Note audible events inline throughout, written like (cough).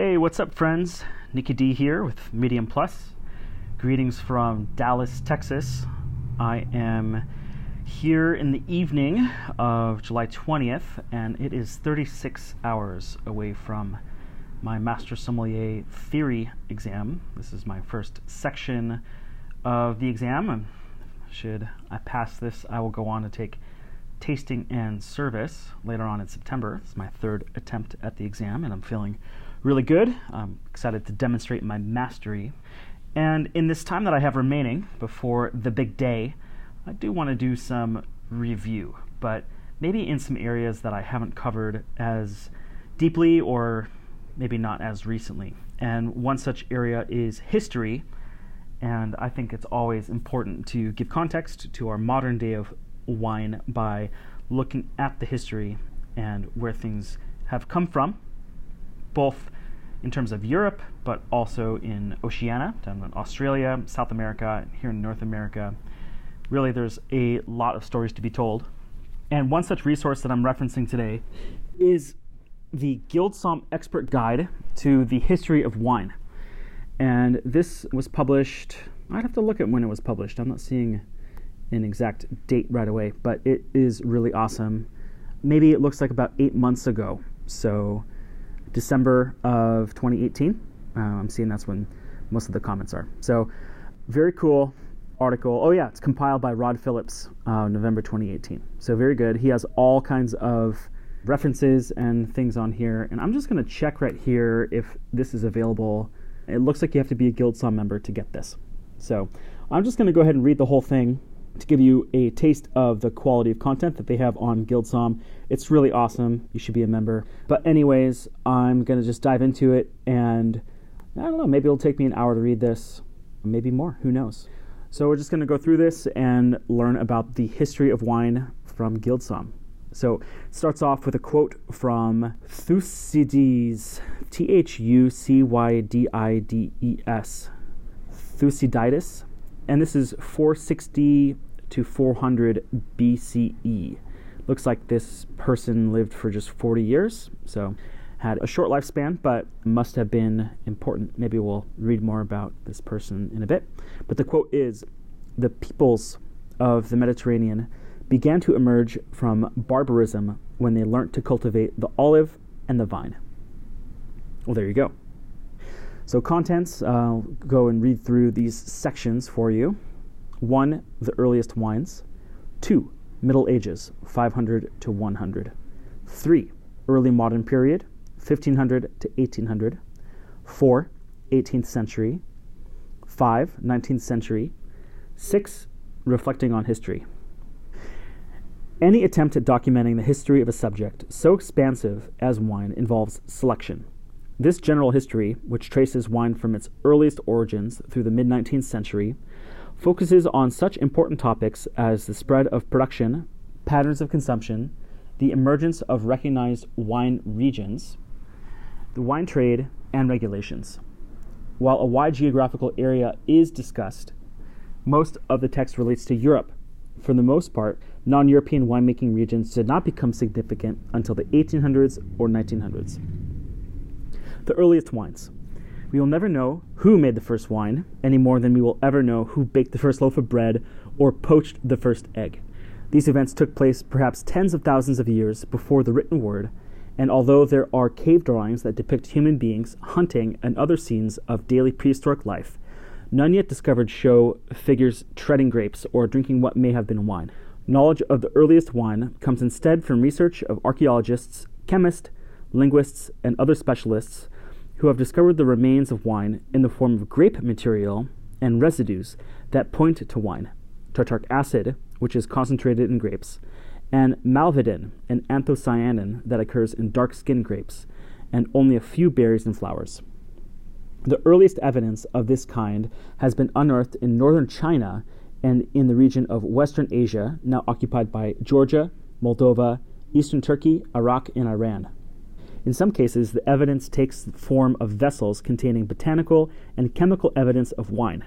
Hey, what's up, friends? Nicky D here with Medium Plus. Greetings from Dallas, Texas. I am here in the evening of July 20th, and it is 36 hours away from my Master Sommelier Theory exam. This is my first section of the exam. Should I pass this, I will go on to take tasting and service later on in September. It's my third attempt at the exam, and I'm feeling really good. I'm excited to demonstrate my mastery. And in this time that I have remaining before the big day, I do want to do some review, but maybe in some areas that I haven't covered as deeply or maybe not as recently. And one such area is history. And I think it's always important to give context to our modern day of wine by looking at the history and where things have come from, both in terms of Europe, but also in Oceania, down in Australia, South America, here in North America. Really, there's a lot of stories to be told. And one such resource that I'm referencing today is the Guildsomm Expert Guide to the History of Wine. And this was published, I'd have to look at when it was published. I'm not seeing an exact date right away, but it is really awesome. Maybe it looks like about eight months ago. So, December of 2018. Uh, I'm seeing that's when most of the comments are. So, very cool article. Oh, yeah, it's compiled by Rod Phillips, uh, November 2018. So, very good. He has all kinds of references and things on here. And I'm just going to check right here if this is available. It looks like you have to be a Guildsomm member to get this. So, I'm just going to go ahead and read the whole thing to give you a taste of the quality of content that they have on Guildsomm. It's really awesome. You should be a member. But, anyways, I'm going to just dive into it, and I don't know, maybe it'll take me an hour to read this, maybe more. Who knows? So, we're just going to go through this and learn about the history of wine from Guildsomm. So, it starts off with a quote from Thucydides, T H U C Y D I D E S. Thucydides, and this is 460 to 400 BCE. Looks like this person lived for just 40 years, so had a short lifespan, but must have been important. Maybe we'll read more about this person in a bit. But the quote is The peoples of the Mediterranean began to emerge from barbarism when they learnt to cultivate the olive and the vine. Well, there you go. So, contents, I'll go and read through these sections for you. 1. The earliest wines. 2. Middle Ages, 500 to 100. 3. Early modern period, 1500 to 1800. 4. 18th century. 5. 19th century. 6. Reflecting on history. Any attempt at documenting the history of a subject so expansive as wine involves selection. This general history, which traces wine from its earliest origins through the mid 19th century, focuses on such important topics as the spread of production, patterns of consumption, the emergence of recognized wine regions, the wine trade, and regulations. While a wide geographical area is discussed, most of the text relates to Europe. For the most part, non European winemaking regions did not become significant until the 1800s or 1900s. The earliest wines. We will never know who made the first wine any more than we will ever know who baked the first loaf of bread or poached the first egg. These events took place perhaps tens of thousands of years before the written word, and although there are cave drawings that depict human beings hunting and other scenes of daily prehistoric life, none yet discovered show figures treading grapes or drinking what may have been wine. Knowledge of the earliest wine comes instead from research of archaeologists, chemists, linguists, and other specialists who have discovered the remains of wine in the form of grape material and residues that point to wine tartaric acid, which is concentrated in grapes, and malvidin, an anthocyanin that occurs in dark skinned grapes, and only a few berries and flowers. The earliest evidence of this kind has been unearthed in northern China and in the region of Western Asia, now occupied by Georgia, Moldova, eastern Turkey, Iraq, and Iran. In some cases, the evidence takes the form of vessels containing botanical and chemical evidence of wine.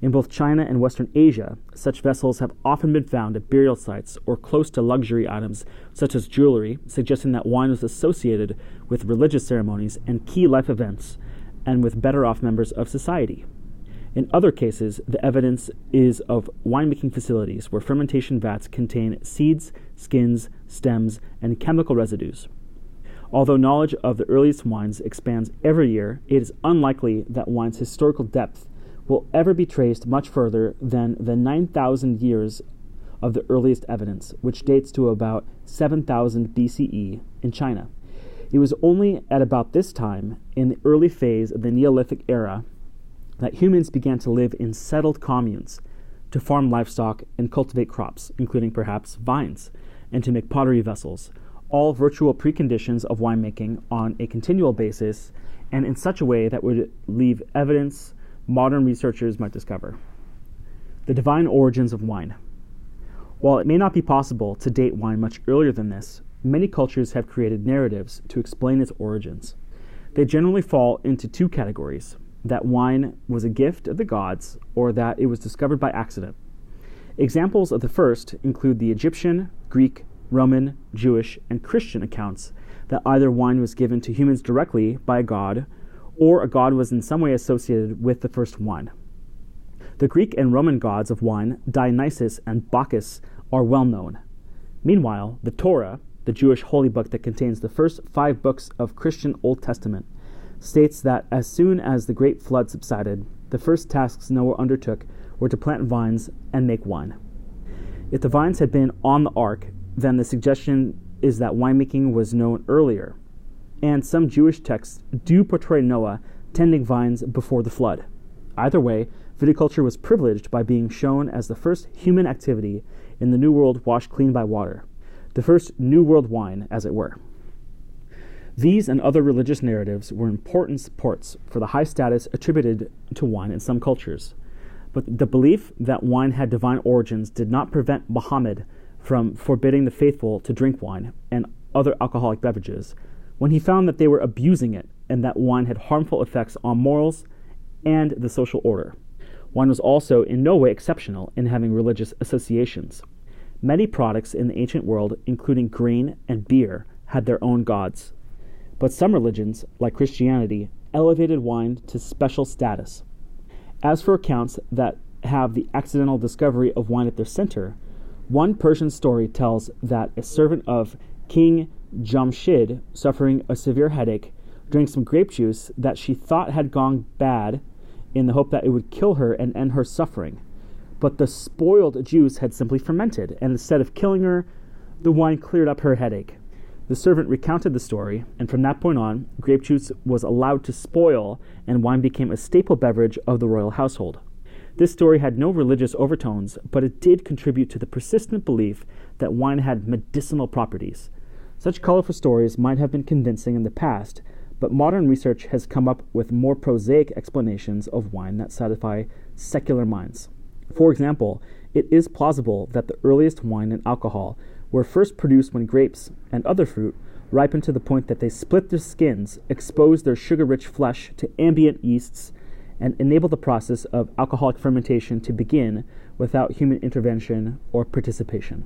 In both China and Western Asia, such vessels have often been found at burial sites or close to luxury items such as jewelry, suggesting that wine was associated with religious ceremonies and key life events and with better off members of society. In other cases, the evidence is of winemaking facilities where fermentation vats contain seeds, skins, stems, and chemical residues. Although knowledge of the earliest wines expands every year, it is unlikely that wine's historical depth will ever be traced much further than the 9,000 years of the earliest evidence, which dates to about 7000 BCE in China. It was only at about this time, in the early phase of the Neolithic era, that humans began to live in settled communes, to farm livestock and cultivate crops, including perhaps vines, and to make pottery vessels, all virtual preconditions of winemaking on a continual basis and in such a way that would leave evidence modern researchers might discover. The divine origins of wine. While it may not be possible to date wine much earlier than this, many cultures have created narratives to explain its origins. They generally fall into two categories that wine was a gift of the gods or that it was discovered by accident. Examples of the first include the Egyptian, Greek, Roman, Jewish, and Christian accounts that either wine was given to humans directly by a god or a god was in some way associated with the first wine. The Greek and Roman gods of wine, Dionysus and Bacchus, are well known. Meanwhile, the Torah, the Jewish holy book that contains the first five books of Christian Old Testament, states that as soon as the great flood subsided, the first tasks Noah undertook were to plant vines and make wine. If the vines had been on the ark, then the suggestion is that winemaking was known earlier, and some Jewish texts do portray Noah tending vines before the flood. Either way, viticulture was privileged by being shown as the first human activity in the New World washed clean by water, the first New World wine, as it were. These and other religious narratives were important supports for the high status attributed to wine in some cultures. But the belief that wine had divine origins did not prevent Muhammad from forbidding the faithful to drink wine and other alcoholic beverages when he found that they were abusing it and that wine had harmful effects on morals and the social order. Wine was also in no way exceptional in having religious associations. Many products in the ancient world, including grain and beer, had their own gods. But some religions, like Christianity, elevated wine to special status. As for accounts that have the accidental discovery of wine at their center, one Persian story tells that a servant of King Jamshid, suffering a severe headache, drank some grape juice that she thought had gone bad in the hope that it would kill her and end her suffering. But the spoiled juice had simply fermented, and instead of killing her, the wine cleared up her headache. The servant recounted the story, and from that point on, grape juice was allowed to spoil, and wine became a staple beverage of the royal household. This story had no religious overtones, but it did contribute to the persistent belief that wine had medicinal properties. Such colorful stories might have been convincing in the past, but modern research has come up with more prosaic explanations of wine that satisfy secular minds. For example, it is plausible that the earliest wine and alcohol were first produced when grapes and other fruit ripened to the point that they split their skins, exposed their sugar rich flesh to ambient yeasts, and enable the process of alcoholic fermentation to begin without human intervention or participation.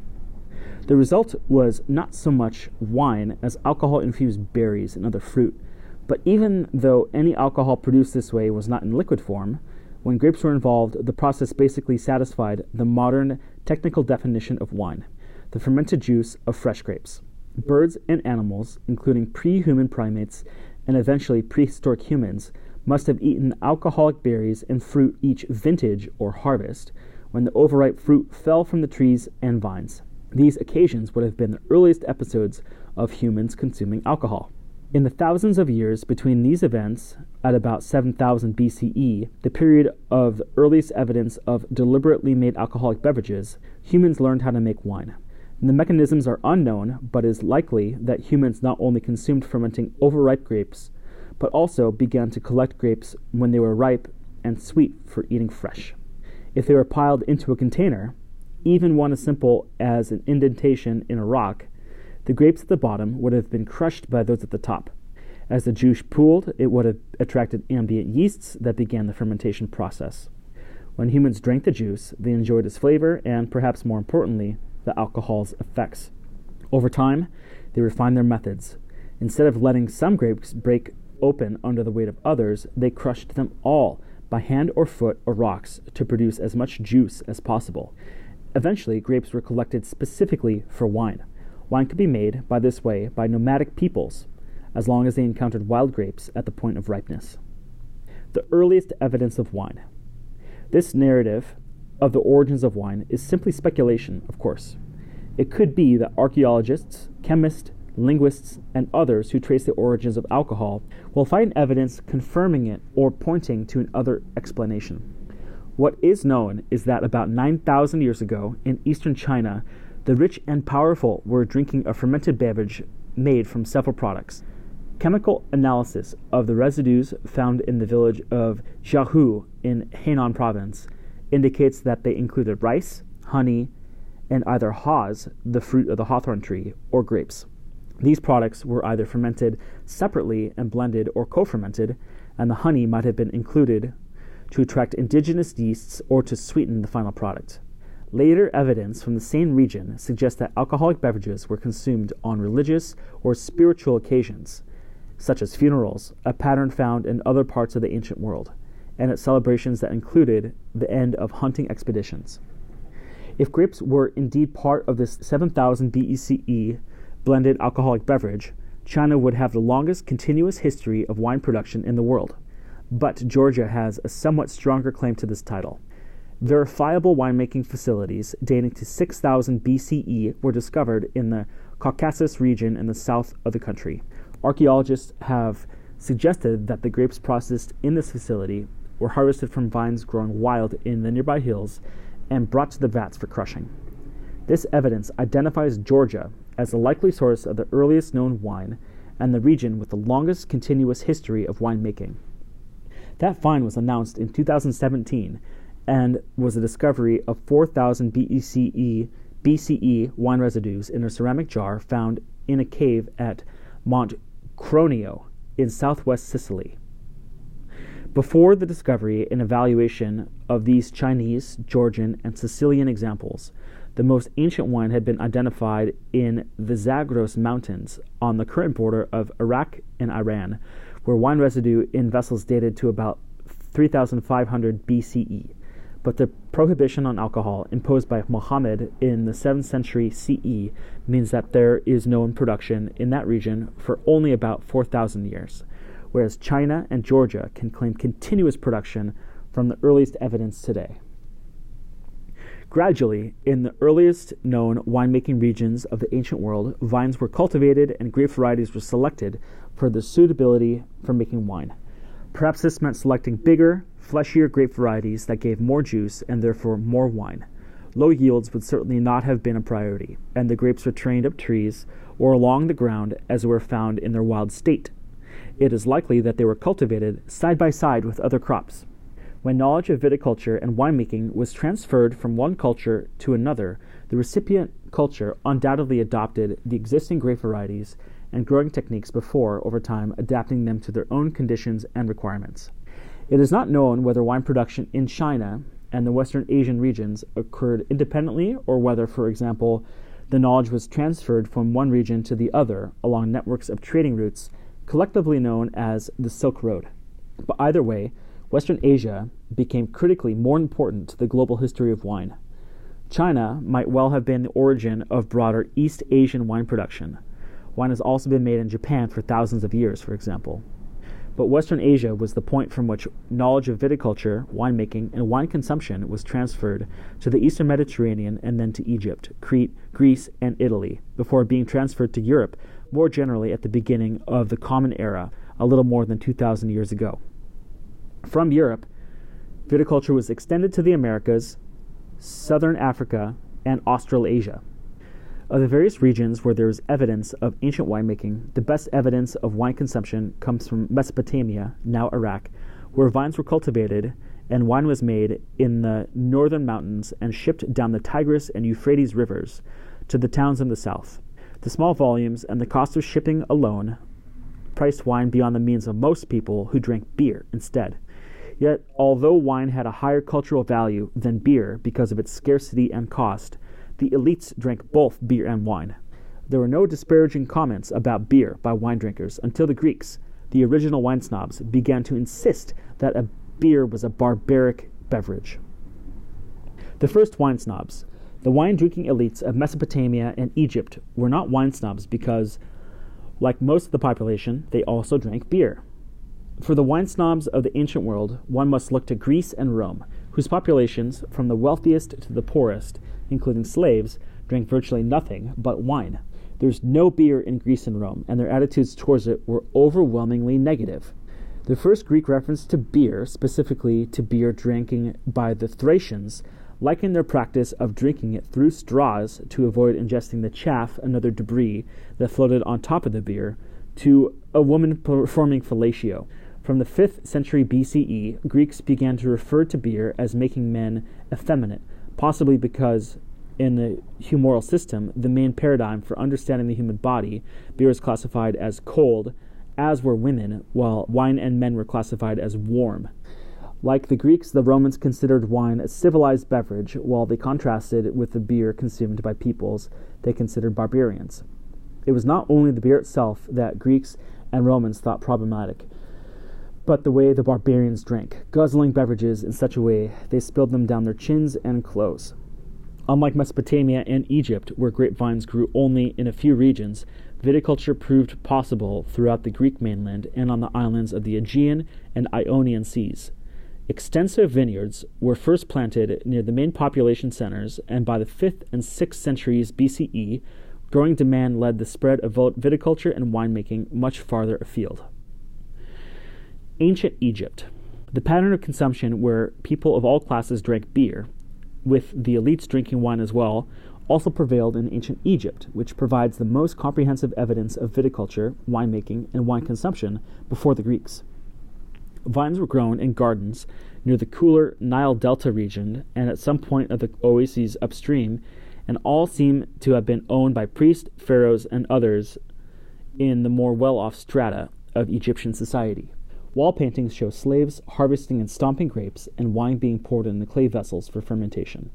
The result was not so much wine as alcohol infused berries and other fruit, but even though any alcohol produced this way was not in liquid form, when grapes were involved, the process basically satisfied the modern technical definition of wine the fermented juice of fresh grapes. Birds and animals, including pre human primates and eventually prehistoric humans, must have eaten alcoholic berries and fruit each vintage or harvest when the overripe fruit fell from the trees and vines. These occasions would have been the earliest episodes of humans consuming alcohol. In the thousands of years between these events, at about 7000 BCE, the period of the earliest evidence of deliberately made alcoholic beverages, humans learned how to make wine. The mechanisms are unknown, but it is likely that humans not only consumed fermenting overripe grapes, but also began to collect grapes when they were ripe and sweet for eating fresh. If they were piled into a container, even one as simple as an indentation in a rock, the grapes at the bottom would have been crushed by those at the top. As the juice pooled, it would have attracted ambient yeasts that began the fermentation process. When humans drank the juice, they enjoyed its flavor and, perhaps more importantly, the alcohol's effects. Over time, they refined their methods. Instead of letting some grapes break open under the weight of others, they crushed them all by hand or foot or rocks to produce as much juice as possible. Eventually, grapes were collected specifically for wine. Wine could be made by this way by nomadic peoples, as long as they encountered wild grapes at the point of ripeness. The earliest evidence of wine. This narrative of the origins of wine is simply speculation, of course. It could be that archaeologists, chemists, linguists, and others who trace the origins of alcohol will find evidence confirming it or pointing to another explanation. What is known is that about 9,000 years ago in eastern China, the rich and powerful were drinking a fermented beverage made from several products. Chemical analysis of the residues found in the village of Jiahu in Henan province indicates that they included rice, honey, and either haws, the fruit of the hawthorn tree, or grapes. These products were either fermented separately and blended or co fermented, and the honey might have been included to attract indigenous yeasts or to sweeten the final product. Later evidence from the same region suggests that alcoholic beverages were consumed on religious or spiritual occasions, such as funerals, a pattern found in other parts of the ancient world, and at celebrations that included the end of hunting expeditions. If grapes were indeed part of this 7000 BCE blended alcoholic beverage, China would have the longest continuous history of wine production in the world. But Georgia has a somewhat stronger claim to this title. Verifiable winemaking facilities dating to 6000 BCE were discovered in the Caucasus region in the south of the country. Archaeologists have suggested that the grapes processed in this facility were harvested from vines growing wild in the nearby hills and brought to the vats for crushing. This evidence identifies Georgia as the likely source of the earliest known wine and the region with the longest continuous history of winemaking. That find was announced in 2017 and was a discovery of 4,000 BCE, BCE wine residues in a ceramic jar found in a cave at Mont Cronio in southwest Sicily. Before the discovery and evaluation of these Chinese, Georgian, and Sicilian examples, the most ancient wine had been identified in the Zagros Mountains on the current border of Iraq and Iran, where wine residue in vessels dated to about 3500 BCE. But the prohibition on alcohol imposed by Muhammad in the 7th century CE means that there is known production in that region for only about 4,000 years whereas China and Georgia can claim continuous production from the earliest evidence today. Gradually, in the earliest known winemaking regions of the ancient world, vines were cultivated and grape varieties were selected for their suitability for making wine. Perhaps this meant selecting bigger, fleshier grape varieties that gave more juice and therefore more wine. Low yields would certainly not have been a priority, and the grapes were trained up trees or along the ground as were found in their wild state it is likely that they were cultivated side by side with other crops. When knowledge of viticulture and winemaking was transferred from one culture to another, the recipient culture undoubtedly adopted the existing grape varieties and growing techniques before, over time, adapting them to their own conditions and requirements. It is not known whether wine production in China and the Western Asian regions occurred independently or whether, for example, the knowledge was transferred from one region to the other along networks of trading routes collectively known as the Silk Road. But either way, Western Asia became critically more important to the global history of wine. China might well have been the origin of broader East Asian wine production. Wine has also been made in Japan for thousands of years, for example. But Western Asia was the point from which knowledge of viticulture, winemaking, and wine consumption was transferred to the Eastern Mediterranean and then to Egypt, Crete, Greece, and Italy, before being transferred to Europe more generally at the beginning of the Common Era, a little more than 2,000 years ago. From Europe, viticulture was extended to the Americas, southern Africa, and Australasia. Of the various regions where there is evidence of ancient winemaking, the best evidence of wine consumption comes from Mesopotamia, now Iraq, where vines were cultivated and wine was made in the northern mountains and shipped down the Tigris and Euphrates rivers to the towns in the south. The small volumes and the cost of shipping alone priced wine beyond the means of most people who drank beer instead. Yet, although wine had a higher cultural value than beer because of its scarcity and cost, the elites drank both beer and wine. There were no disparaging comments about beer by wine drinkers until the Greeks, the original wine snobs, began to insist that a beer was a barbaric beverage. The first wine snobs, the wine drinking elites of Mesopotamia and Egypt, were not wine snobs because, like most of the population, they also drank beer. For the wine snobs of the ancient world, one must look to Greece and Rome, whose populations, from the wealthiest to the poorest, including slaves, drank virtually nothing but wine. There's no beer in Greece and Rome, and their attitudes towards it were overwhelmingly negative. The first Greek reference to beer, specifically to beer drinking by the Thracians, likened their practice of drinking it through straws to avoid ingesting the chaff and other debris that floated on top of the beer to a woman performing fellatio. From the 5th century BCE, Greeks began to refer to beer as making men effeminate, possibly because in the humoral system, the main paradigm for understanding the human body, beer is classified as cold, as were women, while wine and men were classified as warm. Like the Greeks, the Romans considered wine a civilized beverage, while they contrasted with the beer consumed by peoples they considered barbarians. It was not only the beer itself that Greeks and Romans thought problematic, but the way the barbarians drank, guzzling beverages in such a way they spilled them down their chins and clothes. Unlike Mesopotamia and Egypt, where grapevines grew only in a few regions, viticulture proved possible throughout the Greek mainland and on the islands of the Aegean and Ionian seas. Extensive vineyards were first planted near the main population centers, and by the 5th and 6th centuries BCE, growing demand led the spread of viticulture and winemaking much farther afield. Ancient Egypt. The pattern of consumption where people of all classes drank beer, with the elites drinking wine as well, also prevailed in ancient Egypt, which provides the most comprehensive evidence of viticulture, winemaking, and wine consumption before the Greeks. Vines were grown in gardens near the cooler Nile Delta region and at some point of the oases upstream, and all seem to have been owned by priests, pharaohs, and others in the more well off strata of Egyptian society. Wall paintings show slaves harvesting and stomping grapes and wine being poured in the clay vessels for fermentation.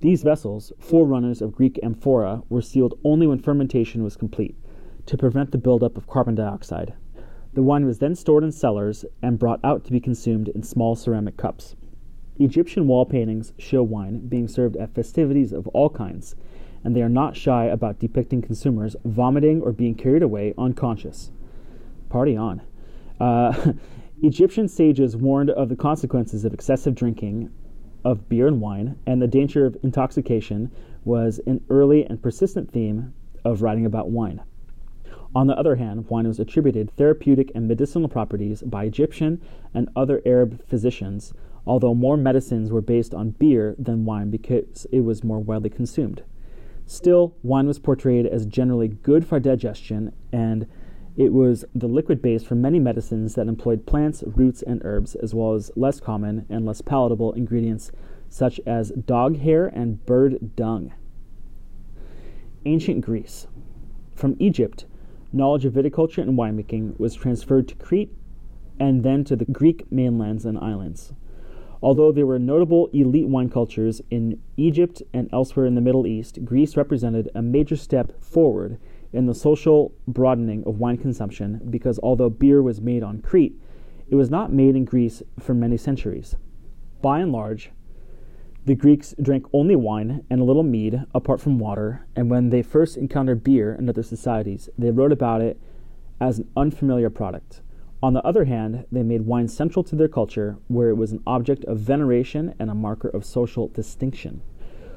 These vessels, forerunners of Greek amphora, were sealed only when fermentation was complete, to prevent the buildup of carbon dioxide. The wine was then stored in cellars and brought out to be consumed in small ceramic cups. Egyptian wall paintings show wine being served at festivities of all kinds, and they are not shy about depicting consumers vomiting or being carried away unconscious. Party on. Uh, (laughs) Egyptian sages warned of the consequences of excessive drinking of beer and wine, and the danger of intoxication was an early and persistent theme of writing about wine. On the other hand, wine was attributed therapeutic and medicinal properties by Egyptian and other Arab physicians, although more medicines were based on beer than wine because it was more widely consumed. Still, wine was portrayed as generally good for digestion, and it was the liquid base for many medicines that employed plants, roots, and herbs, as well as less common and less palatable ingredients such as dog hair and bird dung. Ancient Greece. From Egypt, knowledge of viticulture and winemaking was transferred to Crete and then to the Greek mainlands and islands. Although there were notable elite wine cultures in Egypt and elsewhere in the Middle East, Greece represented a major step forward in the social broadening of wine consumption because although beer was made on Crete, it was not made in Greece for many centuries. By and large, the Greeks drank only wine and a little mead, apart from water, and when they first encountered beer in other societies, they wrote about it as an unfamiliar product. On the other hand, they made wine central to their culture, where it was an object of veneration and a marker of social distinction.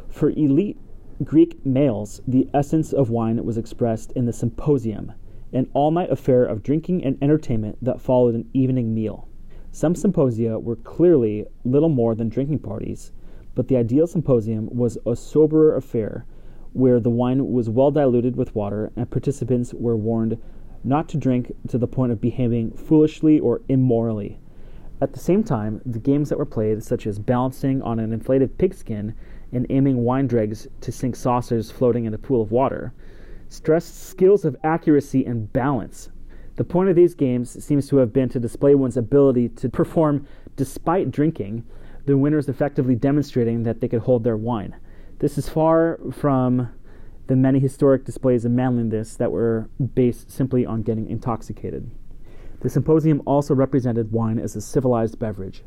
For elite Greek males, the essence of wine was expressed in the symposium, an all night affair of drinking and entertainment that followed an evening meal. Some symposia were clearly little more than drinking parties but the ideal symposium was a soberer affair where the wine was well diluted with water and participants were warned not to drink to the point of behaving foolishly or immorally. At the same time, the games that were played, such as balancing on an inflated pigskin and aiming wine dregs to sink saucers floating in a pool of water, stressed skills of accuracy and balance. The point of these games seems to have been to display one's ability to perform despite drinking, the winners effectively demonstrating that they could hold their wine. This is far from the many historic displays of manliness that were based simply on getting intoxicated. The symposium also represented wine as a civilized beverage.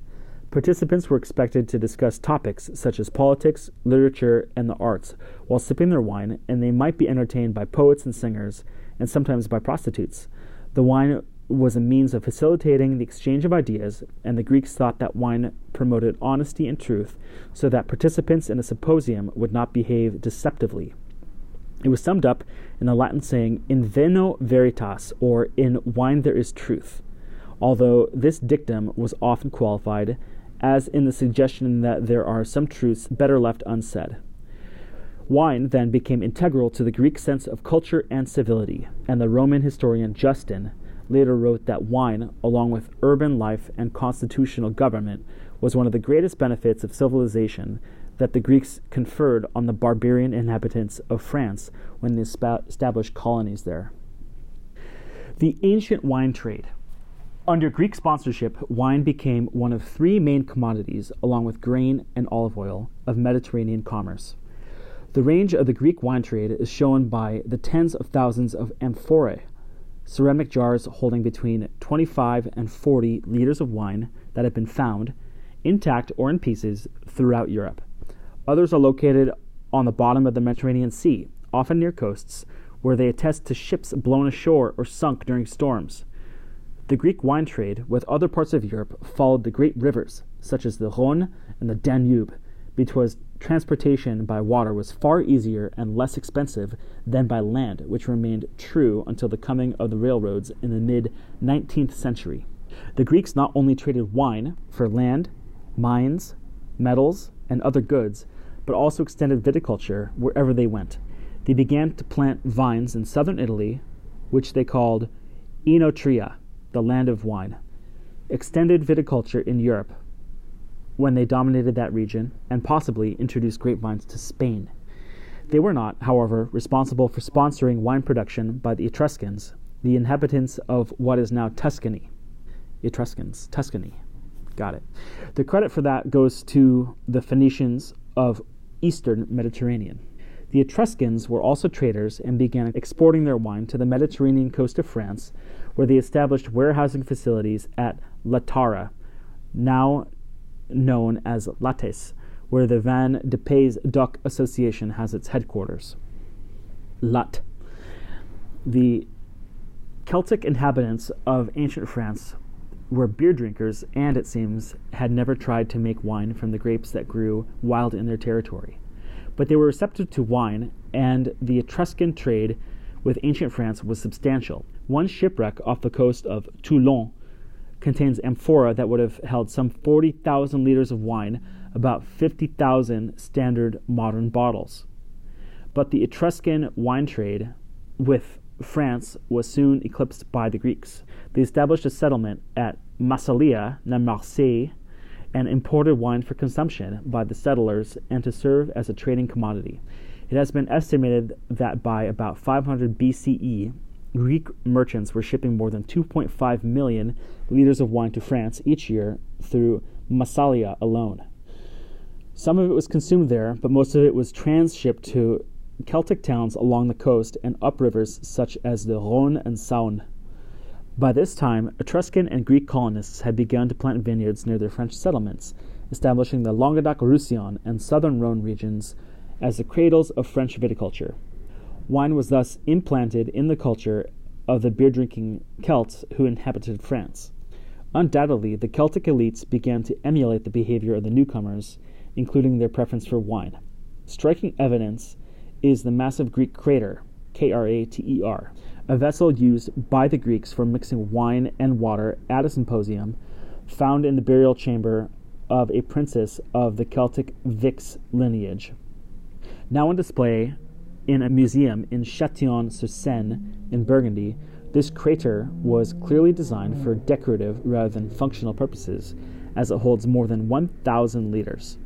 Participants were expected to discuss topics such as politics, literature, and the arts while sipping their wine, and they might be entertained by poets and singers, and sometimes by prostitutes. The wine was a means of facilitating the exchange of ideas, and the Greeks thought that wine promoted honesty and truth, so that participants in a symposium would not behave deceptively. It was summed up in the Latin saying, In vino veritas, or In wine there is truth, although this dictum was often qualified as in the suggestion that there are some truths better left unsaid. Wine then became integral to the Greek sense of culture and civility, and the Roman historian Justin later wrote that wine, along with urban life and constitutional government, was one of the greatest benefits of civilization that the Greeks conferred on the barbarian inhabitants of France when they established colonies there. The ancient wine trade under Greek sponsorship, wine became one of three main commodities, along with grain and olive oil, of Mediterranean commerce. The range of the Greek wine trade is shown by the tens of thousands of amphorae, ceramic jars holding between 25 and 40 liters of wine that have been found, intact or in pieces, throughout Europe. Others are located on the bottom of the Mediterranean Sea, often near coasts, where they attest to ships blown ashore or sunk during storms. The Greek wine trade with other parts of Europe followed the great rivers, such as the Rhone and the Danube, because transportation by water was far easier and less expensive than by land, which remained true until the coming of the railroads in the mid 19th century. The Greeks not only traded wine for land, mines, metals, and other goods, but also extended viticulture wherever they went. They began to plant vines in southern Italy, which they called Oenotria the land of wine, extended viticulture in Europe when they dominated that region, and possibly introduced grapevines to Spain. They were not, however, responsible for sponsoring wine production by the Etruscans, the inhabitants of what is now Tuscany. Etruscans, Tuscany. Got it. The credit for that goes to the Phoenicians of eastern Mediterranean. The Etruscans were also traders and began exporting their wine to the Mediterranean coast of France, where they established warehousing facilities at Lattara, now known as Lattes, where the Vin de Pays d'Oc Association has its headquarters. Lat. The Celtic inhabitants of ancient France were beer drinkers and, it seems, had never tried to make wine from the grapes that grew wild in their territory but they were receptive to wine, and the Etruscan trade with ancient France was substantial. One shipwreck off the coast of Toulon contains amphora that would have held some 40,000 liters of wine, about 50,000 standard modern bottles. But the Etruscan wine trade with France was soon eclipsed by the Greeks. They established a settlement at Massalia, near Marseille, and imported wine for consumption by the settlers and to serve as a trading commodity. It has been estimated that by about 500 BCE, Greek merchants were shipping more than 2.5 million liters of wine to France each year through Massalia alone. Some of it was consumed there, but most of it was transshipped to Celtic towns along the coast and up rivers such as the Rhone and Saône. By this time, Etruscan and Greek colonists had begun to plant vineyards near their French settlements, establishing the Languedoc Roussillon and southern Rhone regions as the cradles of French viticulture. Wine was thus implanted in the culture of the beer drinking Celts who inhabited France. Undoubtedly, the Celtic elites began to emulate the behavior of the newcomers, including their preference for wine. Striking evidence is the massive Greek krater, K R A T E R, a vessel used by the Greeks for mixing wine and water at a symposium, found in the burial chamber of a princess of the Celtic Vix lineage. Now on display in a museum in Châtillon sur Seine in Burgundy, this krater was clearly designed for decorative rather than functional purposes, as it holds more than 1,000 liters.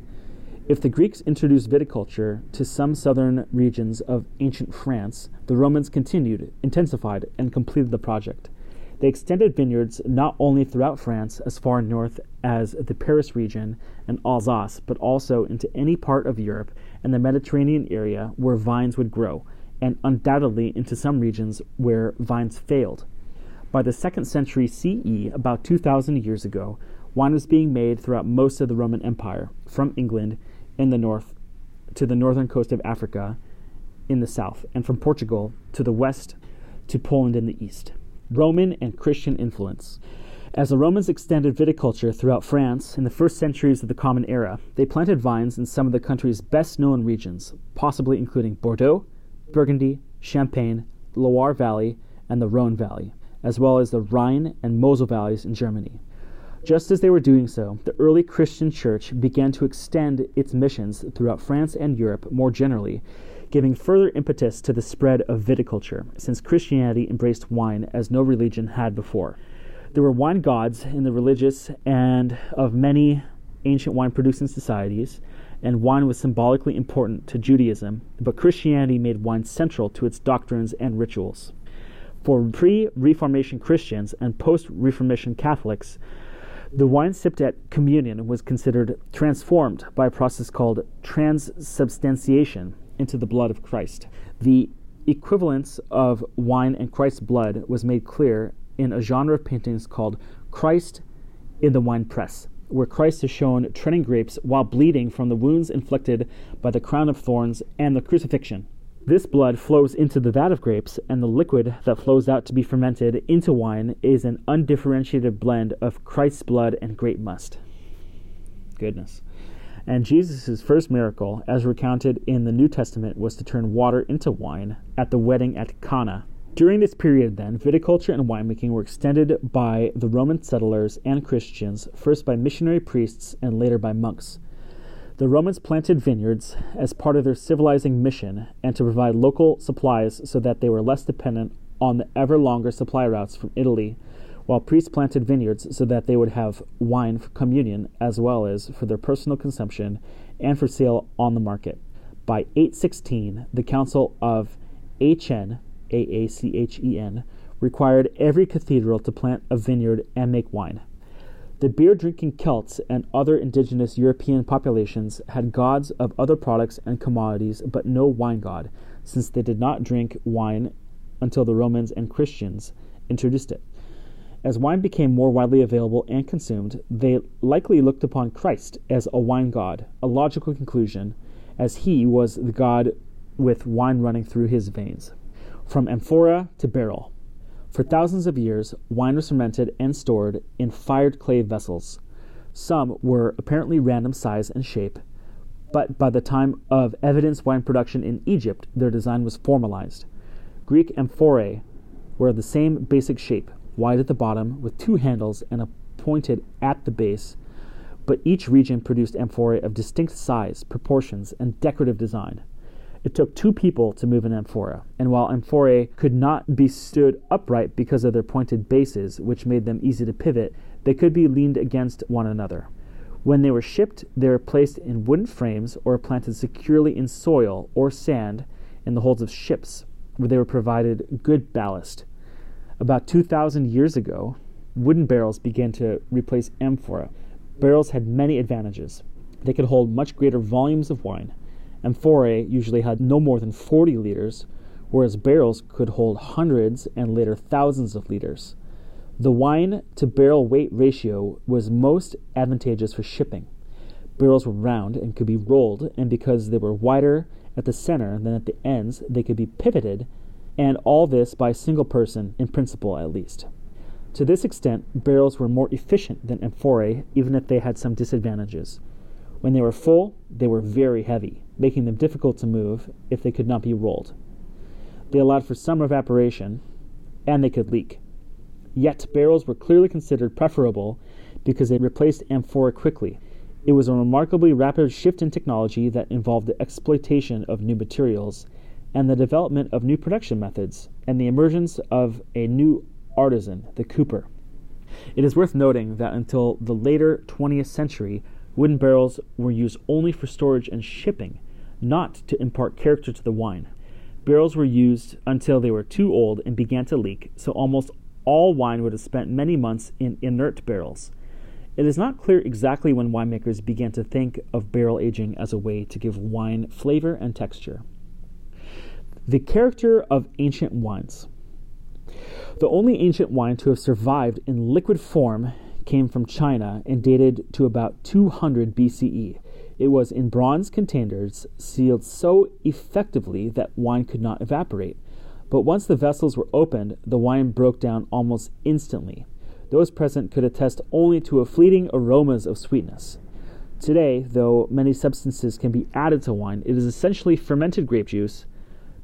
If the Greeks introduced viticulture to some southern regions of ancient France, the Romans continued, intensified, and completed the project. They extended vineyards not only throughout France as far north as the Paris region and Alsace, but also into any part of Europe and the Mediterranean area where vines would grow, and undoubtedly into some regions where vines failed. By the second century CE, about 2,000 years ago, wine was being made throughout most of the Roman Empire, from England in the north to the northern coast of Africa in the south, and from Portugal to the west to Poland in the east. Roman and Christian influence. As the Romans extended viticulture throughout France in the first centuries of the Common Era, they planted vines in some of the country's best known regions, possibly including Bordeaux, Burgundy, Champagne, Loire Valley, and the Rhone Valley, as well as the Rhine and Mosel valleys in Germany. Just as they were doing so, the early Christian church began to extend its missions throughout France and Europe more generally, giving further impetus to the spread of viticulture, since Christianity embraced wine as no religion had before. There were wine gods in the religious and of many ancient wine producing societies, and wine was symbolically important to Judaism, but Christianity made wine central to its doctrines and rituals. For pre Reformation Christians and post Reformation Catholics, the wine sipped at communion was considered transformed by a process called transubstantiation into the blood of Christ. The equivalence of wine and Christ's blood was made clear in a genre of paintings called Christ in the Wine Press, where Christ is shown treading grapes while bleeding from the wounds inflicted by the crown of thorns and the crucifixion. This blood flows into the vat of grapes, and the liquid that flows out to be fermented into wine is an undifferentiated blend of Christ's blood and grape must. Goodness. And Jesus' first miracle, as recounted in the New Testament, was to turn water into wine at the wedding at Cana. During this period, then, viticulture and winemaking were extended by the Roman settlers and Christians, first by missionary priests and later by monks. The Romans planted vineyards as part of their civilizing mission and to provide local supplies so that they were less dependent on the ever longer supply routes from Italy, while priests planted vineyards so that they would have wine for communion as well as for their personal consumption and for sale on the market. By 816, the Council of Aachen, A A C H E N, required every cathedral to plant a vineyard and make wine. The beer drinking Celts and other indigenous European populations had gods of other products and commodities, but no wine god, since they did not drink wine until the Romans and Christians introduced it. As wine became more widely available and consumed, they likely looked upon Christ as a wine god, a logical conclusion, as he was the god with wine running through his veins. From amphora to barrel, for thousands of years, wine was fermented and stored in fired clay vessels. Some were apparently random size and shape, but by the time of evidence wine production in Egypt, their design was formalized. Greek amphorae were of the same basic shape, wide at the bottom with two handles and a pointed at the base, but each region produced amphorae of distinct size, proportions, and decorative design. It took two people to move an amphora, and while amphorae could not be stood upright because of their pointed bases, which made them easy to pivot, they could be leaned against one another. When they were shipped, they were placed in wooden frames or planted securely in soil or sand in the holds of ships, where they were provided good ballast. About 2,000 years ago, wooden barrels began to replace amphora. Barrels had many advantages. They could hold much greater volumes of wine Amphorae usually had no more than 40 liters, whereas barrels could hold hundreds and later thousands of liters. The wine to barrel weight ratio was most advantageous for shipping. Barrels were round and could be rolled, and because they were wider at the center than at the ends, they could be pivoted, and all this by a single person, in principle at least. To this extent, barrels were more efficient than amphorae, even if they had some disadvantages. When they were full, they were very heavy, making them difficult to move if they could not be rolled. They allowed for some evaporation, and they could leak. Yet barrels were clearly considered preferable because they replaced amphora quickly. It was a remarkably rapid shift in technology that involved the exploitation of new materials and the development of new production methods and the emergence of a new artisan, the cooper. It is worth noting that until the later 20th century, Wooden barrels were used only for storage and shipping, not to impart character to the wine. Barrels were used until they were too old and began to leak, so almost all wine would have spent many months in inert barrels. It is not clear exactly when winemakers began to think of barrel aging as a way to give wine flavor and texture. The character of ancient wines. The only ancient wine to have survived in liquid form came from China and dated to about 200 BCE. It was in bronze containers, sealed so effectively that wine could not evaporate. But once the vessels were opened, the wine broke down almost instantly. Those present could attest only to a fleeting aromas of sweetness. Today, though many substances can be added to wine, it is essentially fermented grape juice,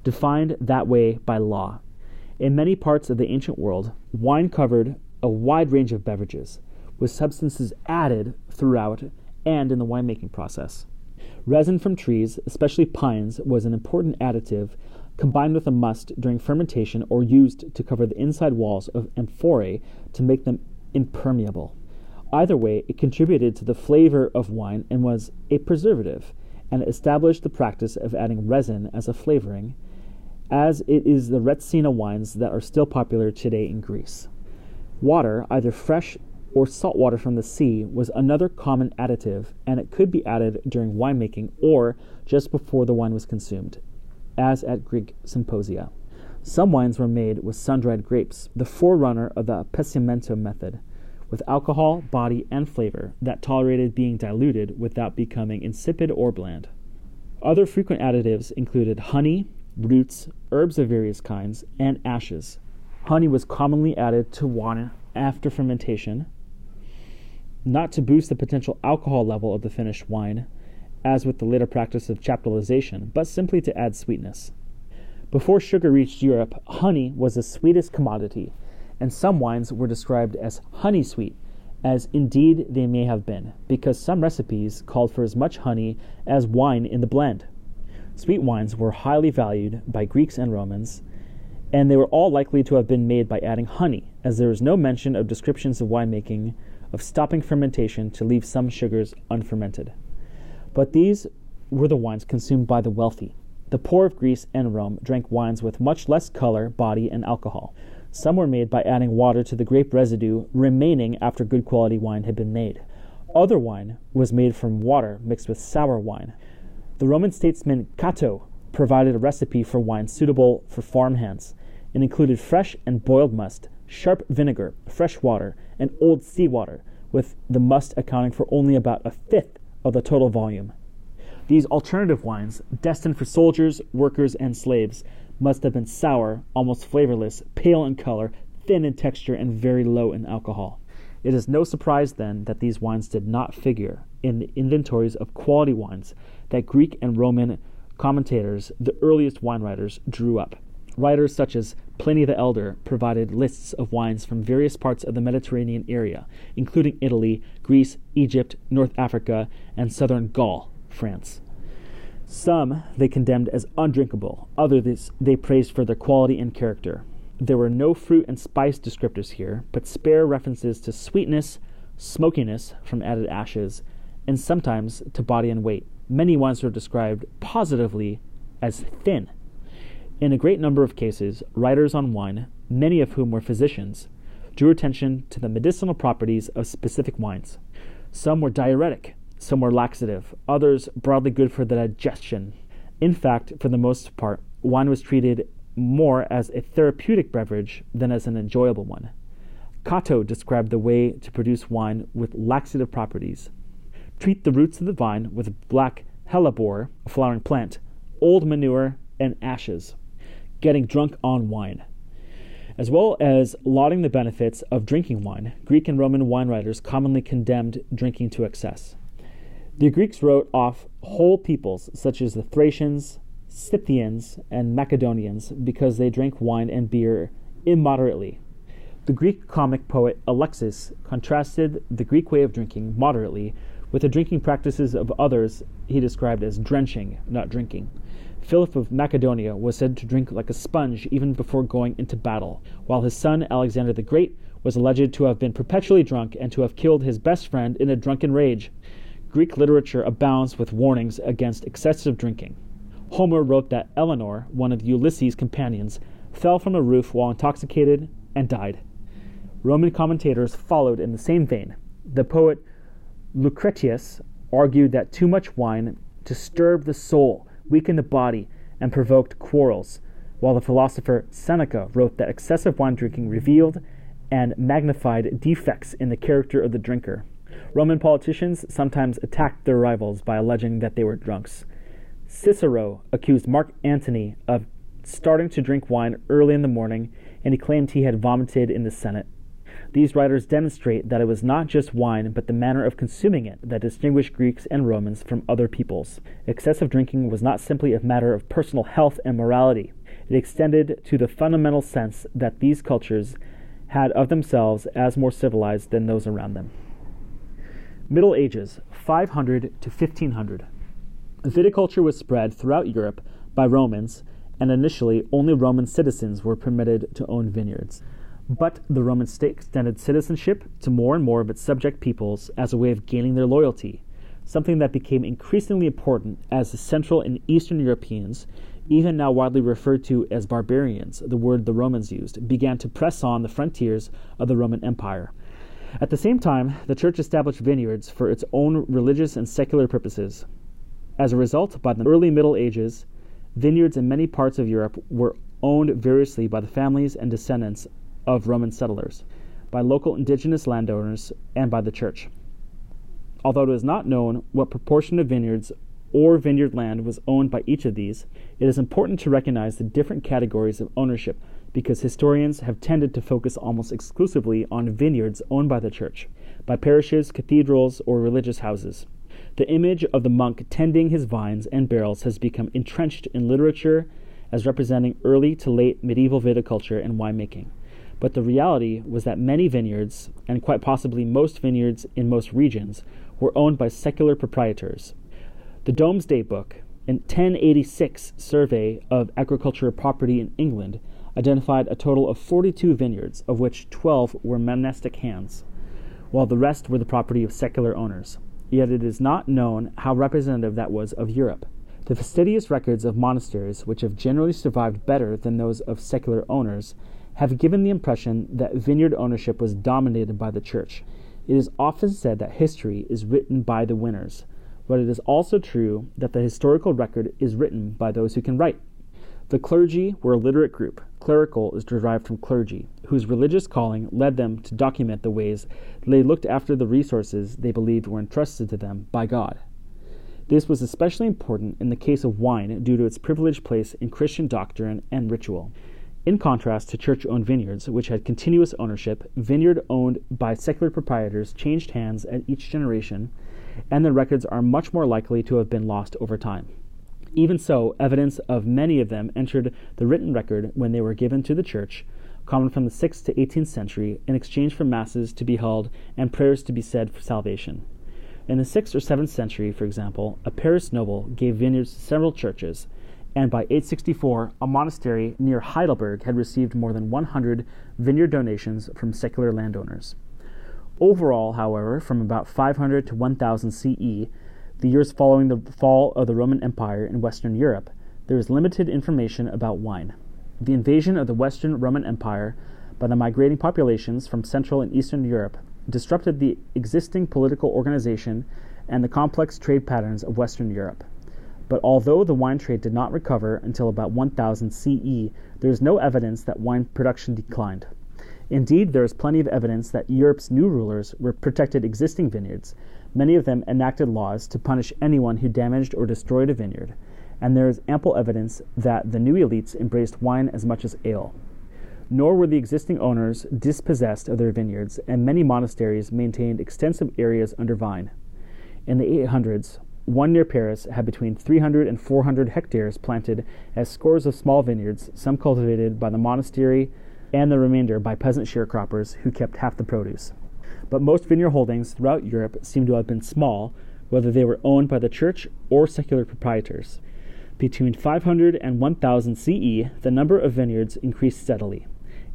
defined that way by law. In many parts of the ancient world, wine covered a wide range of beverages with substances added throughout and in the winemaking process. Resin from trees, especially pines, was an important additive combined with a must during fermentation or used to cover the inside walls of amphorae to make them impermeable. Either way, it contributed to the flavor of wine and was a preservative, and established the practice of adding resin as a flavoring, as it is the Retsina wines that are still popular today in Greece. Water, either fresh or salt water from the sea was another common additive, and it could be added during winemaking or just before the wine was consumed, as at Greek symposia. Some wines were made with sun dried grapes, the forerunner of the appassimento method, with alcohol, body, and flavor that tolerated being diluted without becoming insipid or bland. Other frequent additives included honey, roots, herbs of various kinds, and ashes. Honey was commonly added to wine after fermentation, not to boost the potential alcohol level of the finished wine, as with the later practice of chaptalization, but simply to add sweetness. Before sugar reached Europe, honey was the sweetest commodity, and some wines were described as honey sweet, as indeed they may have been, because some recipes called for as much honey as wine in the blend. Sweet wines were highly valued by Greeks and Romans, and they were all likely to have been made by adding honey, as there is no mention of descriptions of winemaking of stopping fermentation to leave some sugars unfermented. But these were the wines consumed by the wealthy. The poor of Greece and Rome drank wines with much less color, body, and alcohol. Some were made by adding water to the grape residue remaining after good quality wine had been made. Other wine was made from water mixed with sour wine. The Roman statesman Cato provided a recipe for wine suitable for farm hands. It included fresh and boiled must, sharp vinegar, fresh water, and old seawater, with the must accounting for only about a fifth of the total volume. These alternative wines, destined for soldiers, workers, and slaves, must have been sour, almost flavorless, pale in color, thin in texture, and very low in alcohol. It is no surprise, then, that these wines did not figure in the inventories of quality wines that Greek and Roman commentators, the earliest wine writers, drew up. Writers such as Pliny the Elder provided lists of wines from various parts of the Mediterranean area, including Italy, Greece, Egypt, North Africa, and southern Gaul, France. Some they condemned as undrinkable, others they praised for their quality and character. There were no fruit and spice descriptors here, but spare references to sweetness, smokiness from added ashes, and sometimes to body and weight. Many wines were described positively as thin in a great number of cases, writers on wine, many of whom were physicians, drew attention to the medicinal properties of specific wines. Some were diuretic, some were laxative, others broadly good for the digestion. In fact, for the most part, wine was treated more as a therapeutic beverage than as an enjoyable one. Cato described the way to produce wine with laxative properties. Treat the roots of the vine with black hellebore, a flowering plant, old manure, and ashes getting drunk on wine. As well as lauding the benefits of drinking wine, Greek and Roman wine writers commonly condemned drinking to excess. The Greeks wrote off whole peoples, such as the Thracians, Scythians, and Macedonians, because they drank wine and beer immoderately. The Greek comic poet Alexis contrasted the Greek way of drinking moderately with the drinking practices of others he described as drenching, not drinking. Philip of Macedonia was said to drink like a sponge even before going into battle, while his son Alexander the Great was alleged to have been perpetually drunk and to have killed his best friend in a drunken rage. Greek literature abounds with warnings against excessive drinking. Homer wrote that Elpenor, one of Ulysses' companions, fell from a roof while intoxicated and died. Roman commentators followed in the same vein. The poet Lucretius argued that too much wine disturbed the soul, weakened the body, and provoked quarrels, while the philosopher Seneca wrote that excessive wine drinking revealed and magnified defects in the character of the drinker. Roman politicians sometimes attacked their rivals by alleging that they were drunks. Cicero accused Mark Antony of starting to drink wine early in the morning, and he claimed he had vomited in the Senate. These writers demonstrate that it was not just wine, but the manner of consuming it that distinguished Greeks and Romans from other peoples. Excessive drinking was not simply a matter of personal health and morality, it extended to the fundamental sense that these cultures had of themselves as more civilized than those around them. Middle Ages, 500 to 1500. Viticulture was spread throughout Europe by Romans, and initially only Roman citizens were permitted to own vineyards. But the Roman state extended citizenship to more and more of its subject peoples as a way of gaining their loyalty, something that became increasingly important as the Central and Eastern Europeans, even now widely referred to as barbarians, the word the Romans used, began to press on the frontiers of the Roman Empire. At the same time, the church established vineyards for its own religious and secular purposes. As a result, by the early Middle Ages, vineyards in many parts of Europe were owned variously by the families and descendants of Roman settlers, by local indigenous landowners, and by the church. Although it is not known what proportion of vineyards or vineyard land was owned by each of these, it is important to recognize the different categories of ownership because historians have tended to focus almost exclusively on vineyards owned by the church, by parishes, cathedrals, or religious houses. The image of the monk tending his vines and barrels has become entrenched in literature as representing early to late medieval viticulture and winemaking. But the reality was that many vineyards, and quite possibly most vineyards in most regions, were owned by secular proprietors. The Domesday Book, a 1086 survey of agricultural property in England, identified a total of 42 vineyards, of which 12 were monastic hands, while the rest were the property of secular owners yet it is not known how representative that was of Europe. The fastidious records of monasteries, which have generally survived better than those of secular owners, have given the impression that vineyard ownership was dominated by the church. It is often said that history is written by the winners, but it is also true that the historical record is written by those who can write. The clergy were a literate group. Clerical is derived from clergy, whose religious calling led them to document the ways they looked after the resources they believed were entrusted to them by God. This was especially important in the case of wine due to its privileged place in Christian doctrine and ritual. In contrast to church owned vineyards, which had continuous ownership, vineyard owned by secular proprietors changed hands at each generation, and the records are much more likely to have been lost over time. Even so, evidence of many of them entered the written record when they were given to the church, common from the 6th to 18th century, in exchange for masses to be held and prayers to be said for salvation. In the 6th or 7th century, for example, a Paris noble gave vineyards to several churches, and by 864, a monastery near Heidelberg had received more than 100 vineyard donations from secular landowners. Overall, however, from about 500 to 1000 CE, the years following the fall of the Roman Empire in Western Europe, there is limited information about wine. The invasion of the Western Roman Empire by the migrating populations from Central and Eastern Europe disrupted the existing political organization and the complex trade patterns of Western Europe. But although the wine trade did not recover until about 1000 CE, there is no evidence that wine production declined. Indeed, there is plenty of evidence that Europe's new rulers were protected existing vineyards Many of them enacted laws to punish anyone who damaged or destroyed a vineyard, and there is ample evidence that the new elites embraced wine as much as ale. Nor were the existing owners dispossessed of their vineyards, and many monasteries maintained extensive areas under vine. In the 800s, one near Paris had between 300 and 400 hectares planted as scores of small vineyards, some cultivated by the monastery and the remainder by peasant sharecroppers who kept half the produce but most vineyard holdings throughout Europe seem to have been small, whether they were owned by the church or secular proprietors. Between 500 and 1000 CE, the number of vineyards increased steadily.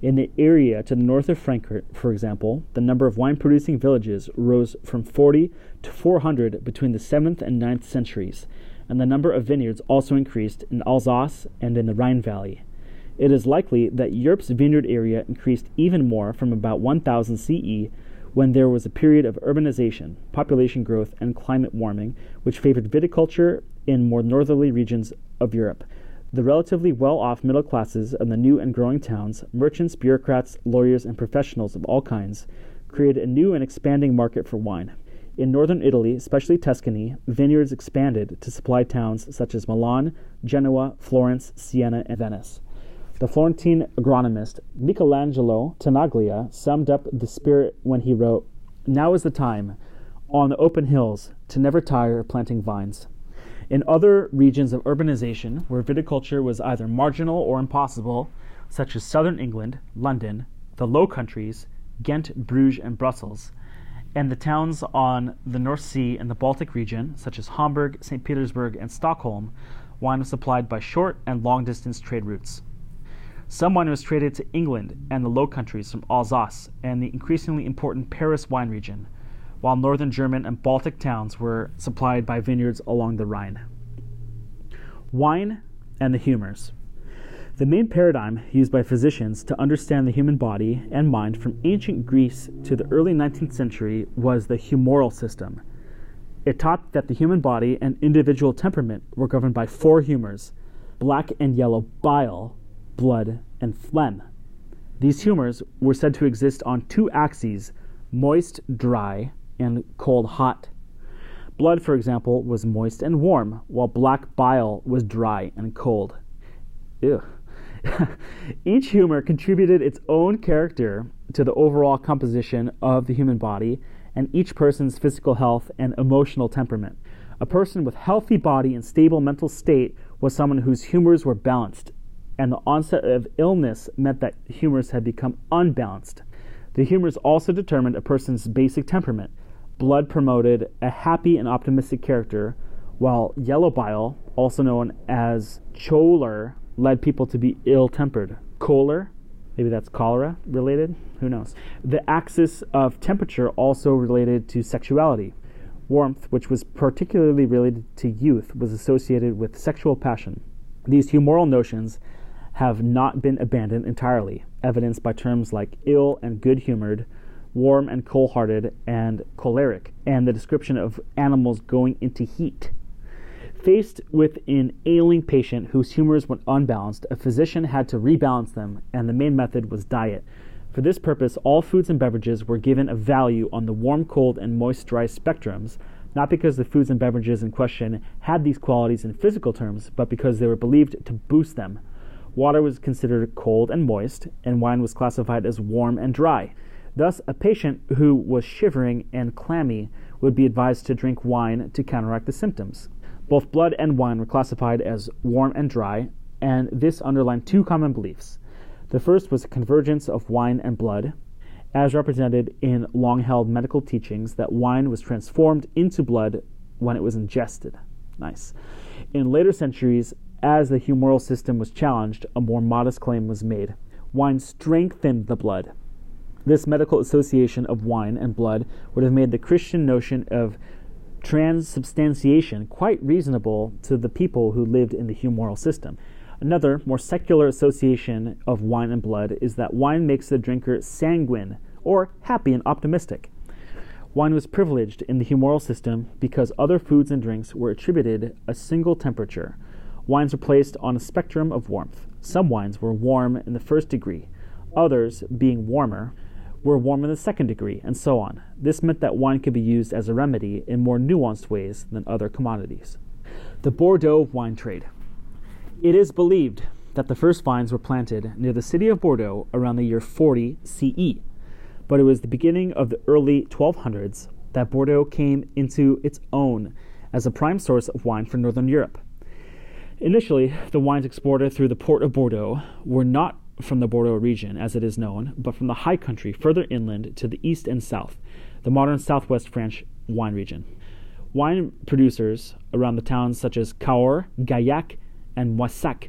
In the area to the north of Frankfurt, for example, the number of wine producing villages rose from 40 to 400 between the 7th and 9th centuries, and the number of vineyards also increased in Alsace and in the Rhine Valley. It is likely that Europe's vineyard area increased even more from about 1000 CE when there was a period of urbanization, population growth, and climate warming, which favored viticulture in more northerly regions of Europe. The relatively well off middle classes of the new and growing towns, merchants, bureaucrats, lawyers, and professionals of all kinds, created a new and expanding market for wine. In northern Italy, especially Tuscany, vineyards expanded to supply towns such as Milan, Genoa, Florence, Siena, and Venice. The Florentine agronomist Michelangelo Tanaglia summed up the spirit when he wrote, Now is the time, on the open hills, to never tire of planting vines. In other regions of urbanization, where viticulture was either marginal or impossible, such as southern England, London, the Low Countries, Ghent, Bruges, and Brussels, and the towns on the North Sea and the Baltic region, such as Hamburg, St. Petersburg, and Stockholm, wine was supplied by short and long distance trade routes. Some wine was traded to England and the Low Countries from Alsace and the increasingly important Paris wine region, while northern German and Baltic towns were supplied by vineyards along the Rhine. Wine and the humors. The main paradigm used by physicians to understand the human body and mind from ancient Greece to the early 19th century was the humoral system. It taught that the human body and individual temperament were governed by four humors black and yellow bile, blood, and phlegm. These humors were said to exist on two axes moist, dry, and cold, hot. Blood, for example, was moist and warm, while black bile was dry and cold. Ew. (laughs) Each humor contributed its own character to the overall composition of the human body and each person's physical health and emotional temperament. A person with healthy body and stable mental state was someone whose humors were balanced and the onset of illness meant that humors had become unbalanced. The humors also determined a person's basic temperament. Blood promoted a happy and optimistic character, while yellow bile, also known as choler, led people to be ill tempered. Choler, maybe that's cholera related, who knows. The axis of temperature also related to sexuality. Warmth, which was particularly related to youth, was associated with sexual passion. These humoral notions have not been abandoned entirely, evidenced by terms like ill and good humored, warm and cold hearted, and choleric, and the description of animals going into heat. Faced with an ailing patient whose humors were unbalanced, a physician had to rebalance them, and the main method was diet. For this purpose, all foods and beverages were given a value on the warm, cold, and moist, dry spectrums, not because the foods and beverages in question had these qualities in physical terms, but because they were believed to boost them. Water was considered cold and moist, and wine was classified as warm and dry. Thus, a patient who was shivering and clammy would be advised to drink wine to counteract the symptoms. Both blood and wine were classified as warm and dry, and this underlined two common beliefs. The first was the convergence of wine and blood, as represented in long held medical teachings that wine was transformed into blood when it was ingested. Nice. In later centuries, as the humoral system was challenged, a more modest claim was made. Wine strengthened the blood. This medical association of wine and blood would have made the Christian notion of transubstantiation quite reasonable to the people who lived in the humoral system. Another, more secular association of wine and blood is that wine makes the drinker sanguine, or happy and optimistic. Wine was privileged in the humoral system because other foods and drinks were attributed a single temperature, Wines were placed on a spectrum of warmth. Some wines were warm in the first degree, others, being warmer, were warm in the second degree, and so on. This meant that wine could be used as a remedy in more nuanced ways than other commodities. The Bordeaux wine trade. It is believed that the first vines were planted near the city of Bordeaux around the year 40 CE, but it was the beginning of the early 1200s that Bordeaux came into its own as a prime source of wine for northern Europe. Initially, the wines exported through the port of Bordeaux were not from the Bordeaux region, as it is known, but from the high country further inland to the east and south, the modern southwest French wine region. Wine producers around the towns such as Cahors, Gaillac, and Moissac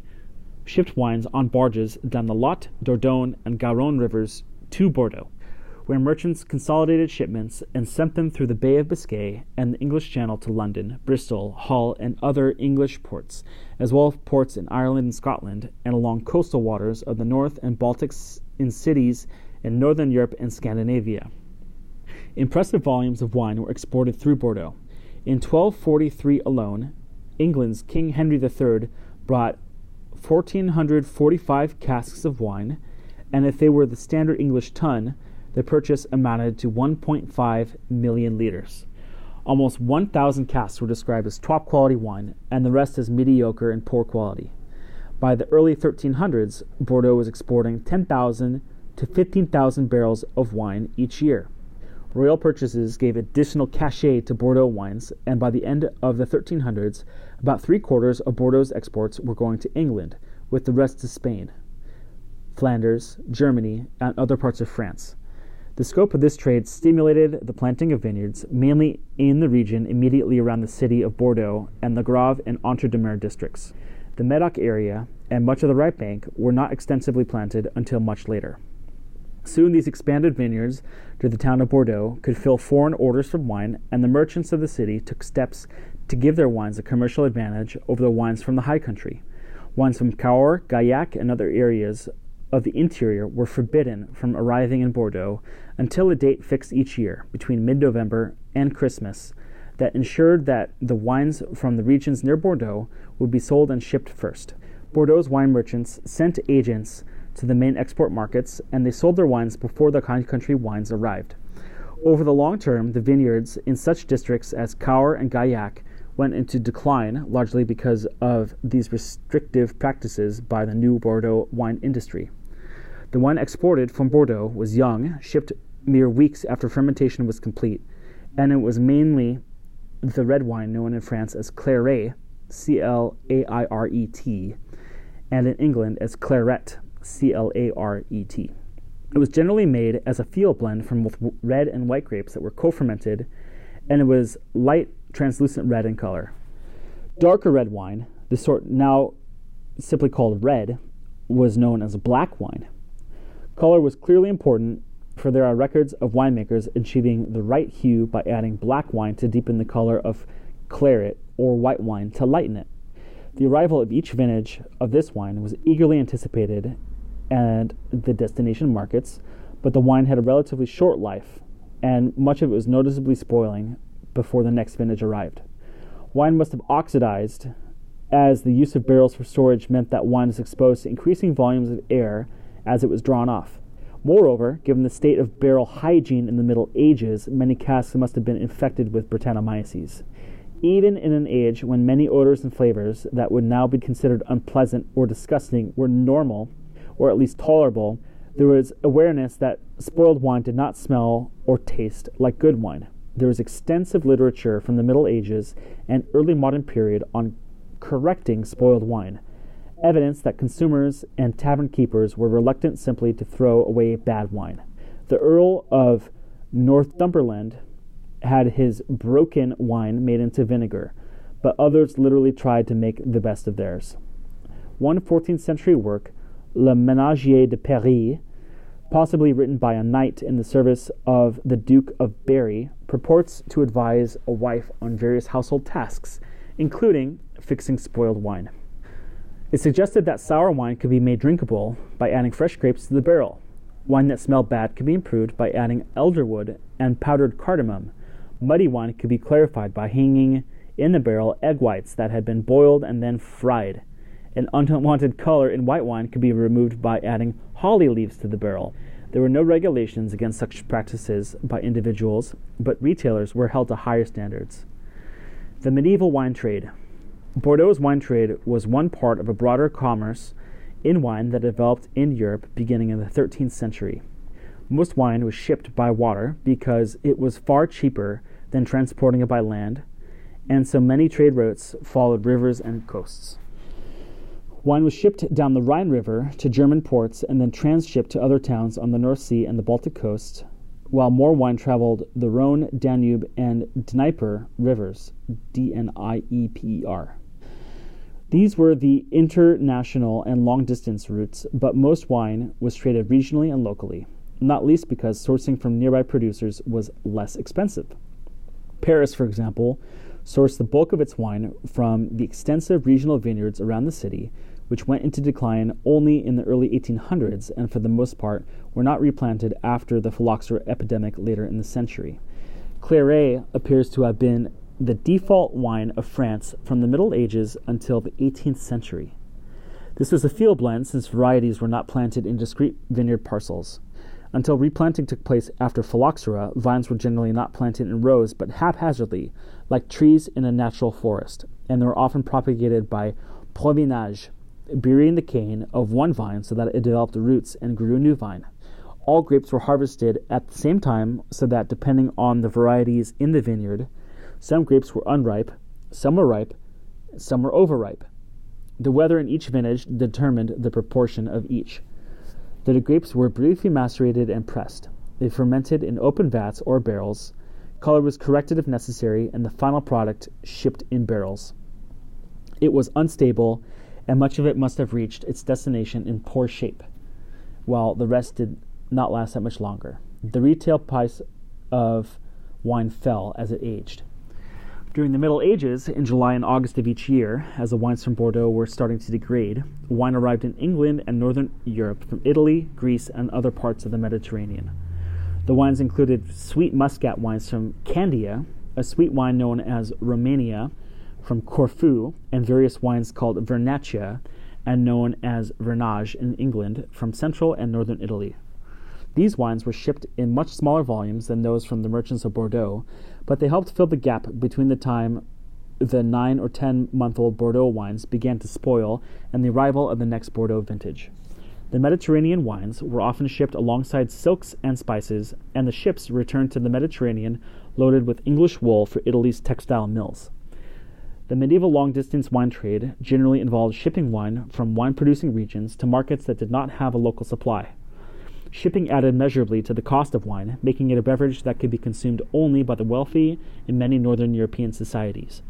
shipped wines on barges down the Lot, Dordogne, and Garonne rivers to Bordeaux. Where merchants consolidated shipments and sent them through the Bay of Biscay and the English Channel to London, Bristol, Hull, and other English ports, as well as ports in Ireland and Scotland, and along coastal waters of the North and Baltics in cities in Northern Europe and Scandinavia. Impressive volumes of wine were exported through Bordeaux. In 1243 alone, England's King Henry III brought 1,445 casks of wine, and if they were the standard English ton, the purchase amounted to 1.5 million liters. Almost 1,000 casks were described as top quality wine, and the rest as mediocre and poor quality. By the early 1300s, Bordeaux was exporting 10,000 to 15,000 barrels of wine each year. Royal purchases gave additional cachet to Bordeaux wines, and by the end of the 1300s, about three quarters of Bordeaux's exports were going to England, with the rest to Spain, Flanders, Germany, and other parts of France. The scope of this trade stimulated the planting of vineyards, mainly in the region immediately around the city of Bordeaux and the Graves and Entre-deux-Mers districts. The Medoc area and much of the right bank were not extensively planted until much later. Soon these expanded vineyards to the town of Bordeaux could fill foreign orders for wine, and the merchants of the city took steps to give their wines a commercial advantage over the wines from the high country. Wines from Cahors, Gaillac, and other areas of the interior were forbidden from arriving in Bordeaux until a date fixed each year, between mid November and Christmas, that ensured that the wines from the regions near Bordeaux would be sold and shipped first. Bordeaux's wine merchants sent agents to the main export markets, and they sold their wines before the country wines arrived. Over the long term, the vineyards in such districts as Cahors and Gaillac went into decline, largely because of these restrictive practices by the new Bordeaux wine industry. The wine exported from Bordeaux was young, shipped mere weeks after fermentation was complete, and it was mainly the red wine known in France as Clairet, C L A I R E T, and in England as Claret, C L A R E T. It was generally made as a field blend from both red and white grapes that were co fermented, and it was light, translucent red in color. Darker red wine, the sort now simply called red, was known as black wine. Color was clearly important, for there are records of winemakers achieving the right hue by adding black wine to deepen the color of claret or white wine to lighten it. The arrival of each vintage of this wine was eagerly anticipated and the destination markets, but the wine had a relatively short life, and much of it was noticeably spoiling before the next vintage arrived. Wine must have oxidized, as the use of barrels for storage meant that wine was exposed to increasing volumes of air as it was drawn off. Moreover, given the state of barrel hygiene in the Middle Ages, many casks must have been infected with Brettanomyces. Even in an age when many odors and flavors that would now be considered unpleasant or disgusting were normal, or at least tolerable, there was awareness that spoiled wine did not smell or taste like good wine. There is extensive literature from the Middle Ages and early modern period on correcting spoiled wine evidence that consumers and tavern keepers were reluctant simply to throw away bad wine. The Earl of Northumberland had his broken wine made into vinegar, but others literally tried to make the best of theirs. One 14th century work, Le Ménagier de Paris, possibly written by a knight in the service of the Duke of Berry, purports to advise a wife on various household tasks, including fixing spoiled wine. It suggested that sour wine could be made drinkable by adding fresh grapes to the barrel. Wine that smelled bad could be improved by adding elderwood and powdered cardamom. Muddy wine could be clarified by hanging in the barrel egg whites that had been boiled and then fried. An unwanted color in white wine could be removed by adding holly leaves to the barrel. There were no regulations against such practices by individuals, but retailers were held to higher standards. The medieval wine trade. Bordeaux's wine trade was one part of a broader commerce in wine that developed in Europe beginning in the 13th century. Most wine was shipped by water because it was far cheaper than transporting it by land, and so many trade routes followed rivers and coasts. Wine was shipped down the Rhine River to German ports and then transshipped to other towns on the North Sea and the Baltic coast, while more wine traveled the Rhone, Danube, and Dnieper rivers, D N I E P E R. These were the international and long distance routes, but most wine was traded regionally and locally. not least because sourcing from nearby producers was less expensive. Paris, for example, sourced the bulk of its wine from the extensive regional vineyards around the city, which went into decline only in the early 1800s and for the most part were not replanted after the phylloxera epidemic later in the century. Clairette appears to have been the default wine of France from the Middle Ages until the 18th century. This was a field blend since varieties were not planted in discrete vineyard parcels. Until replanting took place after phylloxera, vines were generally not planted in rows but haphazardly, like trees in a natural forest, and they were often propagated by provenage, burying the cane of one vine so that it developed roots and grew a new vine. All grapes were harvested at the same time so that, depending on the varieties in the vineyard, some grapes were unripe, some were ripe, some were overripe. The weather in each vintage determined the proportion of each. The grapes were briefly macerated and pressed. They fermented in open vats or barrels. Color was corrected if necessary, and the final product shipped in barrels. It was unstable, and much of it must have reached its destination in poor shape, while the rest did not last that much longer. The retail price of wine fell as it aged. During the Middle Ages, in July and August of each year, as the wines from Bordeaux were starting to degrade, wine arrived in England and northern Europe from Italy, Greece, and other parts of the Mediterranean. The wines included sweet muscat wines from Candia, a sweet wine known as Romania from Corfu, and various wines called Vernaccia and known as Vernage in England from central and northern Italy. These wines were shipped in much smaller volumes than those from the merchants of Bordeaux, but they helped fill the gap between the time the nine or ten month old Bordeaux wines began to spoil and the arrival of the next Bordeaux vintage. The Mediterranean wines were often shipped alongside silks and spices, and the ships returned to the Mediterranean loaded with English wool for Italy's textile mills. The medieval long distance wine trade generally involved shipping wine from wine producing regions to markets that did not have a local supply. Shipping added measurably to the cost of wine, making it a beverage that could be consumed only by the wealthy in many northern European societies.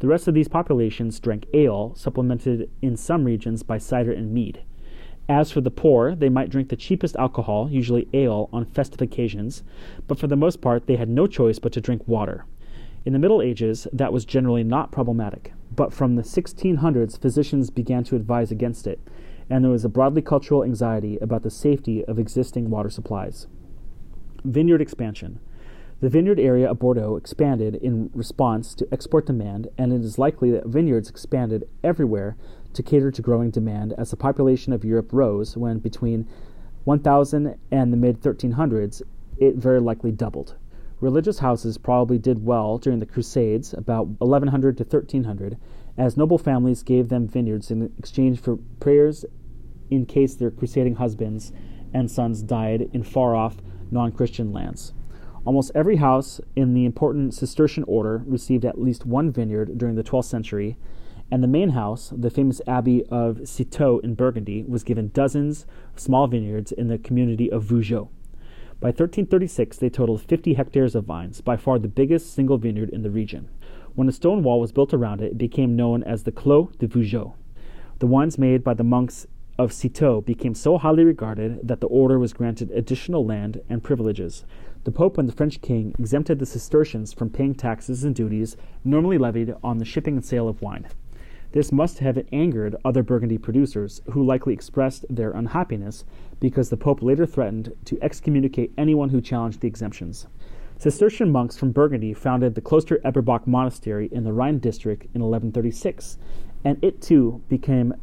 The rest of these populations drank ale, supplemented in some regions by cider and mead. As for the poor, they might drink the cheapest alcohol, usually ale, on festive occasions, but for the most part they had no choice but to drink water. In the Middle Ages, that was generally not problematic, but from the 1600s, physicians began to advise against it, and there was a broadly cultural anxiety about the safety of existing water supplies. Vineyard expansion. The vineyard area of Bordeaux expanded in response to export demand, and it is likely that vineyards expanded everywhere to cater to growing demand as the population of Europe rose when between 1000 and the mid 1300s it very likely doubled. Religious houses probably did well during the Crusades, about 1100 to 1300, as noble families gave them vineyards in exchange for prayers in case their crusading husbands and sons died in far off non Christian lands. Almost every house in the important Cistercian order received at least one vineyard during the 12th century, and the main house, the famous abbey of Citeaux in Burgundy, was given dozens of small vineyards in the community of Vougeot. By 1336, they totaled 50 hectares of vines, by far the biggest single vineyard in the region. When a stone wall was built around it, it became known as the Clos de Vougeot. The wines made by the monks of Citeaux became so highly regarded that the order was granted additional land and privileges. The Pope and the French king exempted the Cistercians from paying taxes and duties normally levied on the shipping and sale of wine. This must have angered other Burgundy producers, who likely expressed their unhappiness because the Pope later threatened to excommunicate anyone who challenged the exemptions. Cistercian monks from Burgundy founded the Kloster Eberbach monastery in the Rhine district in 1136, and it too became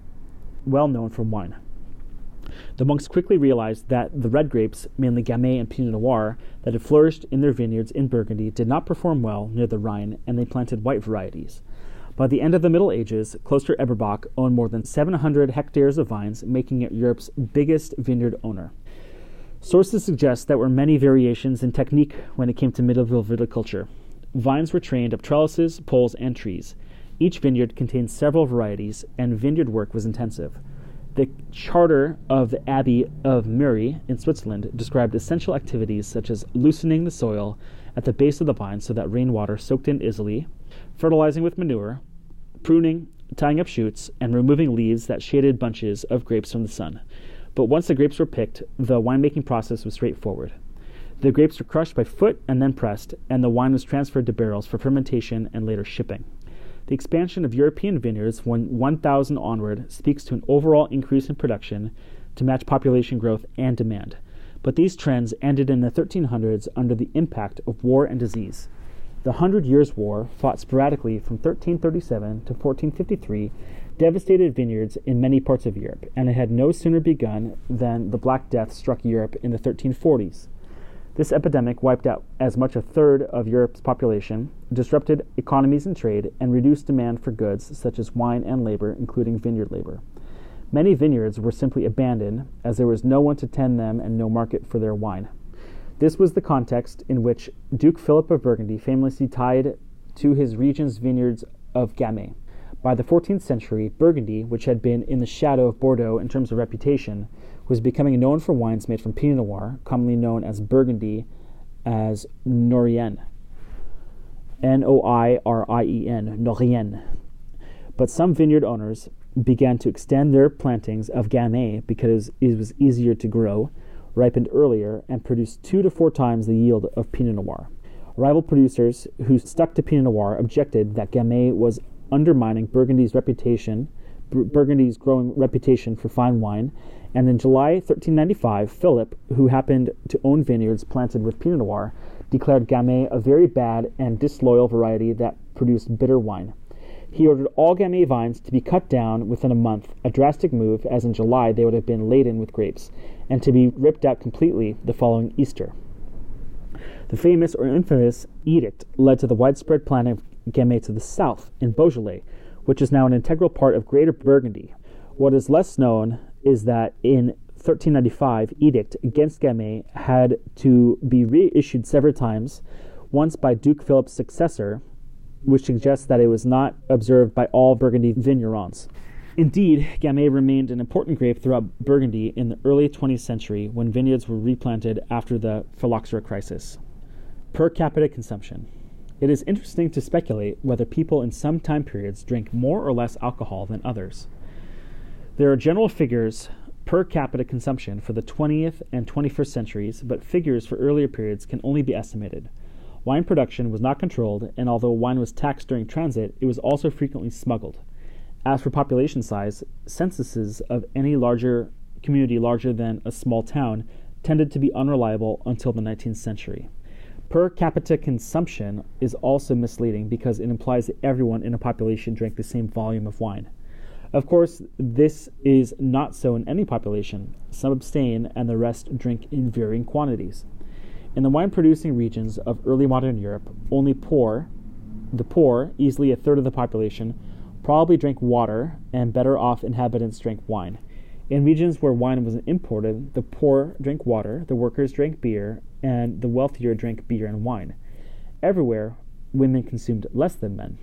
well known for wine. The monks quickly realized that the red grapes, mainly Gamay and Pinot Noir, that had flourished in their vineyards in Burgundy did not perform well near the Rhine, and they planted white varieties. By the end of the Middle Ages, Kloster Eberbach owned more than 700 hectares of vines, making it Europe's biggest vineyard owner. Sources suggest there were many variations in technique when it came to medieval viticulture. Vines were trained up trellises, poles, and trees. Each vineyard contained several varieties, and vineyard work was intensive. The charter of the Abbey of Muri in Switzerland described essential activities such as loosening the soil at the base of the vine so that rainwater soaked in easily, fertilizing with manure, pruning, tying up shoots, and removing leaves that shaded bunches of grapes from the sun. But once the grapes were picked, the winemaking process was straightforward. The grapes were crushed by foot and then pressed, and the wine was transferred to barrels for fermentation and later shipping. The expansion of European vineyards from 1000 onward speaks to an overall increase in production to match population growth and demand. But these trends ended in the 1300s under the impact of war and disease. The Hundred Years' War, fought sporadically from 1337 to 1453, devastated vineyards in many parts of Europe, and it had no sooner begun than the Black Death struck Europe in the 1340s. This epidemic wiped out as much a third of Europe's population, disrupted economies and trade, and reduced demand for goods such as wine and labor, including vineyard labor. Many vineyards were simply abandoned as there was no one to tend them and no market for their wine. This was the context in which Duke Philip of Burgundy famously tied to his region's vineyards of Gamay. By the 14th century, Burgundy, which had been in the shadow of Bordeaux in terms of reputation, was becoming known for wines made from Pinot Noir, commonly known as Burgundy, as Noirien. N O I R I E N, Noirien. But some vineyard owners began to extend their plantings of Gamay because it was easier to grow, ripened earlier, and produced two to four times the yield of Pinot Noir. Rival producers who stuck to Pinot Noir objected that Gamay was undermining Burgundy's reputation, Burgundy's growing reputation for fine wine, and in July 1395, Philip, who happened to own vineyards planted with Pinot Noir, declared Gamay a very bad and disloyal variety that produced bitter wine. He ordered all Gamay vines to be cut down within a month, a drastic move, as in July they would have been laden with grapes, and to be ripped out completely the following Easter. The famous or infamous edict led to the widespread planting of Gamay to the south, in Beaujolais, which is now an integral part of Greater Burgundy. What is less known is that in 1395, edict against Gamay had to be reissued several times, once by Duke Philip's successor, which suggests that it was not observed by all Burgundy vignerons. Indeed, Gamay remained an important grape throughout Burgundy in the early 20th century when vineyards were replanted after the phylloxera crisis. Per capita consumption. It is interesting to speculate whether people in some time periods drink more or less alcohol than others. There are general figures per capita consumption for the 20th and 21st centuries, but figures for earlier periods can only be estimated. Wine production was not controlled, and although wine was taxed during transit, it was also frequently smuggled. As for population size, censuses of any larger community larger than a small town tended to be unreliable until the 19th century. Per capita consumption is also misleading because it implies that everyone in a population drank the same volume of wine. Of course, this is not so in any population. Some abstain and the rest drink in varying quantities. In the wine producing regions of early modern Europe, only poor, the poor, easily a third of the population, probably drank water, and better off inhabitants drank wine. In regions where wine was imported, the poor drank water, the workers drank beer, and the wealthier drank beer and wine. Everywhere, women consumed less than men.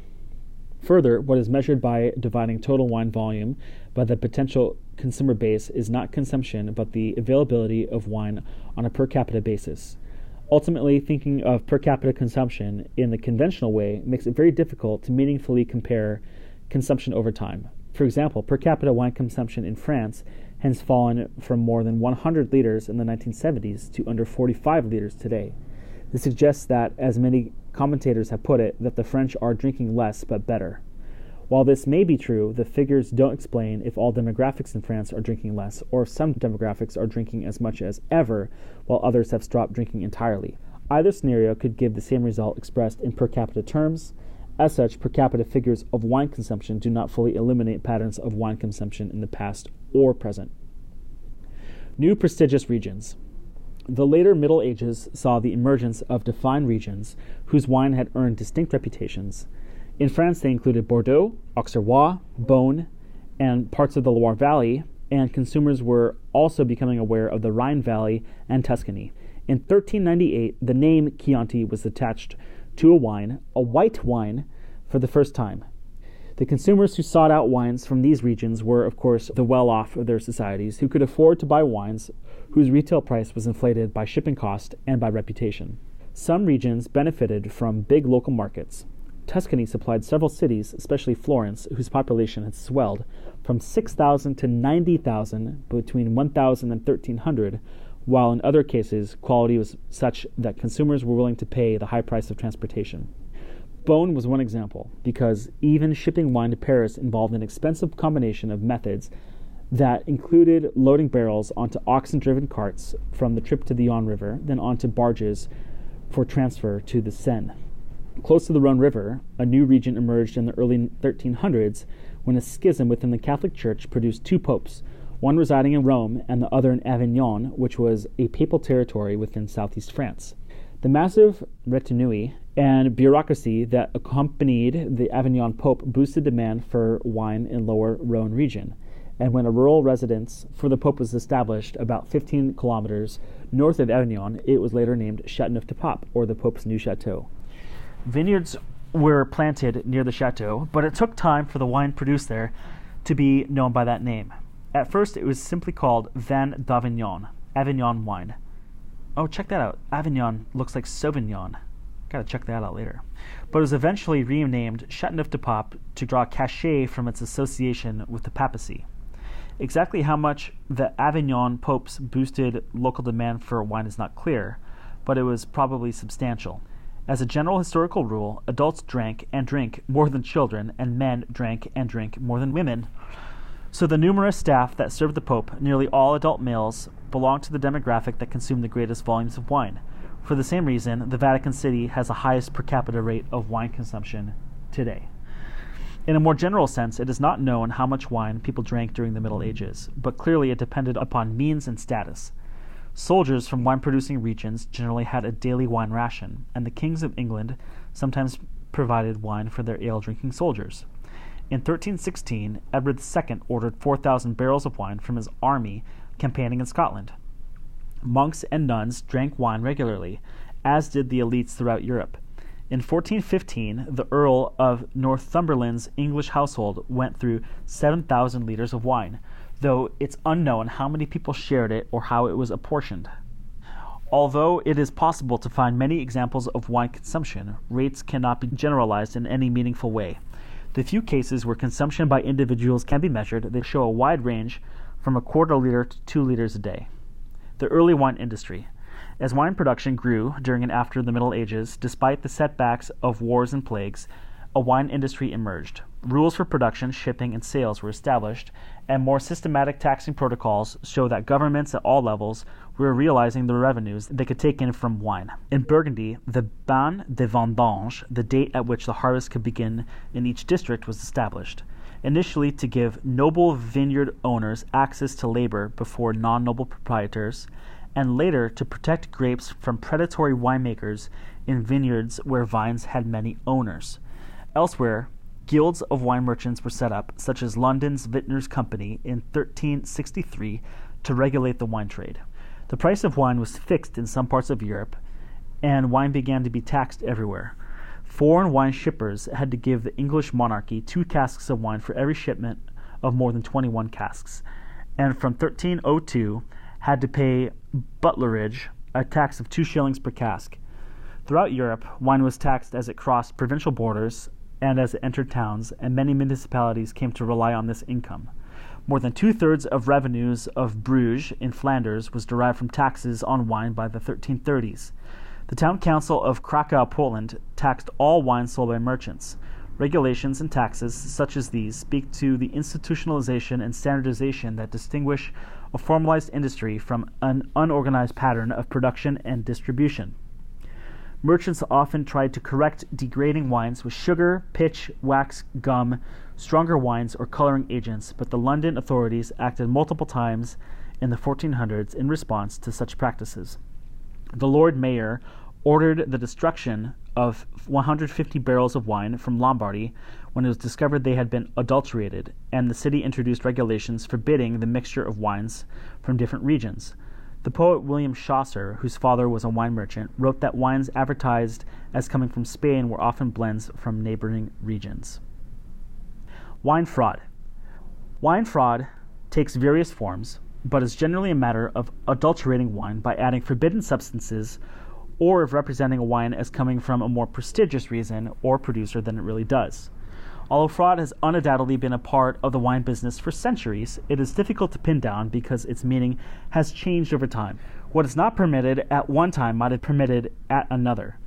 Further, what is measured by dividing total wine volume by the potential consumer base is not consumption, but the availability of wine on a per capita basis. Ultimately, thinking of per capita consumption in the conventional way makes it very difficult to meaningfully compare consumption over time. For example, per capita wine consumption in France has fallen from more than 100 liters in the 1970s to under 45 liters today. This suggests that, as many commentators have put it, that the French are drinking less but better. While this may be true, the figures don't explain if all demographics in France are drinking less, or if some demographics are drinking as much as ever, while others have stopped drinking entirely. Either scenario could give the same result expressed in per capita terms. As such, per capita figures of wine consumption do not fully eliminate patterns of wine consumption in the past or present. New prestigious regions. The later Middle Ages saw the emergence of defined regions whose wine had earned distinct reputations in France, they included Bordeaux, Auxerrois, Beaune, and parts of the Loire Valley, and consumers were also becoming aware of the Rhine Valley and Tuscany. In 1398, the name Chianti was attached to a wine, a white wine, for the first time. The consumers who sought out wines from these regions were, of course, the well off of their societies who could afford to buy wines whose retail price was inflated by shipping cost and by reputation. Some regions benefited from big local markets, Tuscany supplied several cities, especially Florence, whose population had swelled from 6,000 to 90,000 between 1,000 and 1,300, while in other cases, quality was such that consumers were willing to pay the high price of transportation. Beaune was one example, because even shipping wine to Paris involved an expensive combination of methods that included loading barrels onto oxen driven carts from the trip to the Yonne River, then onto barges for transfer to the Seine. Close to the Rhone River, a new region emerged in the early 1300s when a schism within the Catholic Church produced two popes, one residing in Rome and the other in Avignon, which was a papal territory within southeast France. The massive retinue and bureaucracy that accompanied the Avignon Pope boosted demand for wine in lower Rhone region. And when a rural residence for the Pope was established about 15 kilometers north of Avignon, it was later named Châteauneuf-du-Pape, or the Pope's new chateau. Vineyards were planted near the chateau, but it took time for the wine produced there to be known by that name. At first, it was simply called Vin d'Avignon, Avignon wine. Oh, check that out. Avignon looks like Sauvignon. Gotta check that out later. But it was eventually renamed Châteauneuf-du-Pape to draw cachet from its association with the papacy. Exactly how much the Avignon popes boosted local demand for wine is not clear, but it was probably substantial. As a general historical rule, adults drank and drink more than children, and men drank and drink more than women. So the numerous staff that served the Pope, nearly all adult males, belonged to the demographic that consumed the greatest volumes of wine. For the same reason, the Vatican City has the highest per capita rate of wine consumption today. In a more general sense, it is not known how much wine people drank during the Middle Ages, but clearly it depended upon means and status. Soldiers from wine producing regions generally had a daily wine ration, and the kings of England sometimes provided wine for their ale drinking soldiers. In 1316, Edward II ordered 4,000 barrels of wine from his army campaigning in Scotland. Monks and nuns drank wine regularly, as did the elites throughout Europe. In 1415, the Earl of Northumberland's English household went through 7,000 liters of wine, though it's unknown how many people shared it or how it was apportioned. Although it is possible to find many examples of wine consumption, rates cannot be generalized in any meaningful way. The few cases where consumption by individuals can be measured, they show a wide range from a quarter liter to two liters a day. The early wine industry. As wine production grew during and after the Middle Ages, despite the setbacks of wars and plagues, a wine industry emerged. Rules for production, shipping, and sales were established, and more systematic taxing protocols show that governments at all levels were realizing the revenues they could take in from wine. In Burgundy, the Ban de Vendange, the date at which the harvest could begin in each district, was established. Initially, to give noble vineyard owners access to labor before non noble proprietors, and later to protect grapes from predatory winemakers in vineyards where vines had many owners. Elsewhere, guilds of wine merchants were set up, such as London's Vintners Company in 1363, to regulate the wine trade. The price of wine was fixed in some parts of Europe, and wine began to be taxed everywhere. Foreign wine shippers had to give the English monarchy two casks of wine for every shipment of more than 21 casks, and from 1302 had to pay butlerage a tax of two shillings per cask. Throughout Europe, wine was taxed as it crossed provincial borders and as it entered towns, and many municipalities came to rely on this income. More than two thirds of revenues of Bruges in Flanders was derived from taxes on wine by the 1330s. The town council of Krakow, Poland, taxed all wine sold by merchants. Regulations and taxes such as these speak to the institutionalization and standardization that distinguish a formalized industry from an unorganized pattern of production and distribution. Merchants often tried to correct degrading wines with sugar, pitch, wax, gum, stronger wines, or coloring agents, but the London authorities acted multiple times in the 1400s in response to such practices. The Lord Mayor ordered the destruction of 150 barrels of wine from Lombardy when it was discovered they had been adulterated, and the city introduced regulations forbidding the mixture of wines from different regions. The poet William Chaucer, whose father was a wine merchant, wrote that wines advertised as coming from Spain were often blends from neighboring regions. Wine fraud. Wine fraud takes various forms, but is generally a matter of adulterating wine by adding forbidden substances or of representing a wine as coming from a more prestigious reason or producer than it really does. Although fraud has undoubtedly been a part of the wine business for centuries, it is difficult to pin down because its meaning has changed over time. What is not permitted at one time might have permitted at another.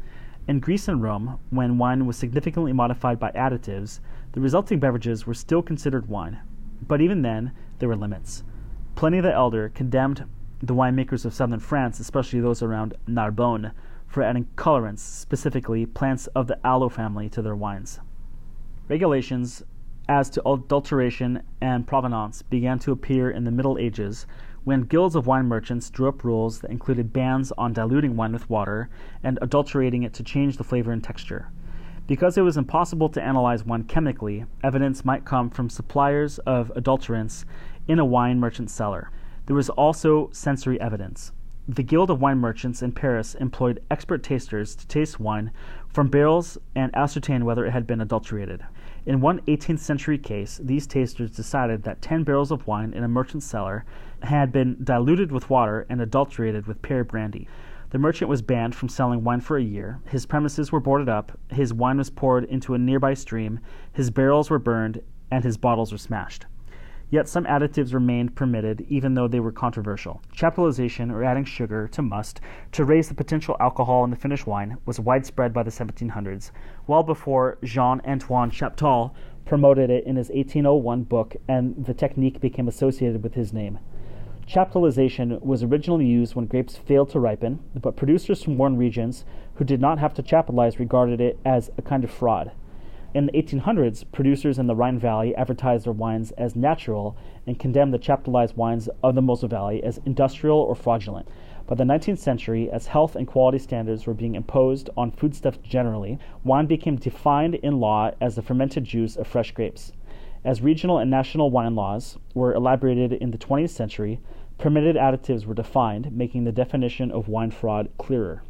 In Greece and Rome, when wine was significantly modified by additives, the resulting beverages were still considered wine. But even then, there were limits. Pliny the Elder condemned the winemakers of southern France, especially those around Narbonne, for adding colorants, specifically plants of the aloe family, to their wines. Regulations as to adulteration and provenance began to appear in the Middle Ages when guilds of wine merchants drew up rules that included bans on diluting wine with water and adulterating it to change the flavor and texture. Because it was impossible to analyze wine chemically, evidence might come from suppliers of adulterants in a wine merchant's cellar. There was also sensory evidence. The Guild of Wine Merchants in Paris employed expert tasters to taste wine from barrels and ascertain whether it had been adulterated. In one 18th century case, these tasters decided that 10 barrels of wine in a merchant's cellar had been diluted with water and adulterated with pear brandy. The merchant was banned from selling wine for a year. His premises were boarded up, his wine was poured into a nearby stream, his barrels were burned, and his bottles were smashed. Yet some additives remained permitted even though they were controversial. Chaptalization, or adding sugar to must to raise the potential alcohol in the finished wine, was widespread by the 1700s, well before Jean Antoine Chaptal promoted it in his 1801 book and the technique became associated with his name. Chaptalization was originally used when grapes failed to ripen, but producers from warm regions who did not have to chaptalize regarded it as a kind of fraud. In the 1800s, producers in the Rhine Valley advertised their wines as natural and condemned the chaptalized wines of the Mosel Valley as industrial or fraudulent. By the 19th century, as health and quality standards were being imposed on foodstuffs generally, wine became defined in law as the fermented juice of fresh grapes. As regional and national wine laws were elaborated in the 20th century, permitted additives were defined, making the definition of wine fraud clearer.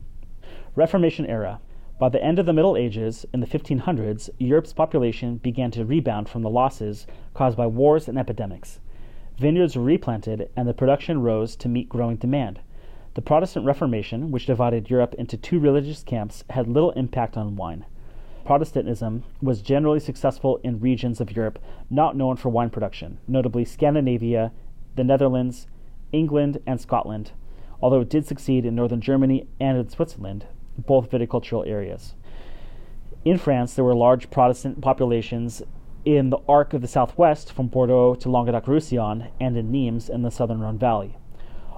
Reformation era. By the end of the Middle Ages, in the 1500s, Europe's population began to rebound from the losses caused by wars and epidemics. Vineyards were replanted, and the production rose to meet growing demand. The Protestant Reformation, which divided Europe into two religious camps, had little impact on wine. Protestantism was generally successful in regions of Europe not known for wine production, notably Scandinavia, the Netherlands, England, and Scotland, although it did succeed in northern Germany and in Switzerland, both viticultural areas. In France, there were large Protestant populations in the arc of the southwest from Bordeaux to Languedoc Roussillon and in Nimes in the southern Rhone Valley.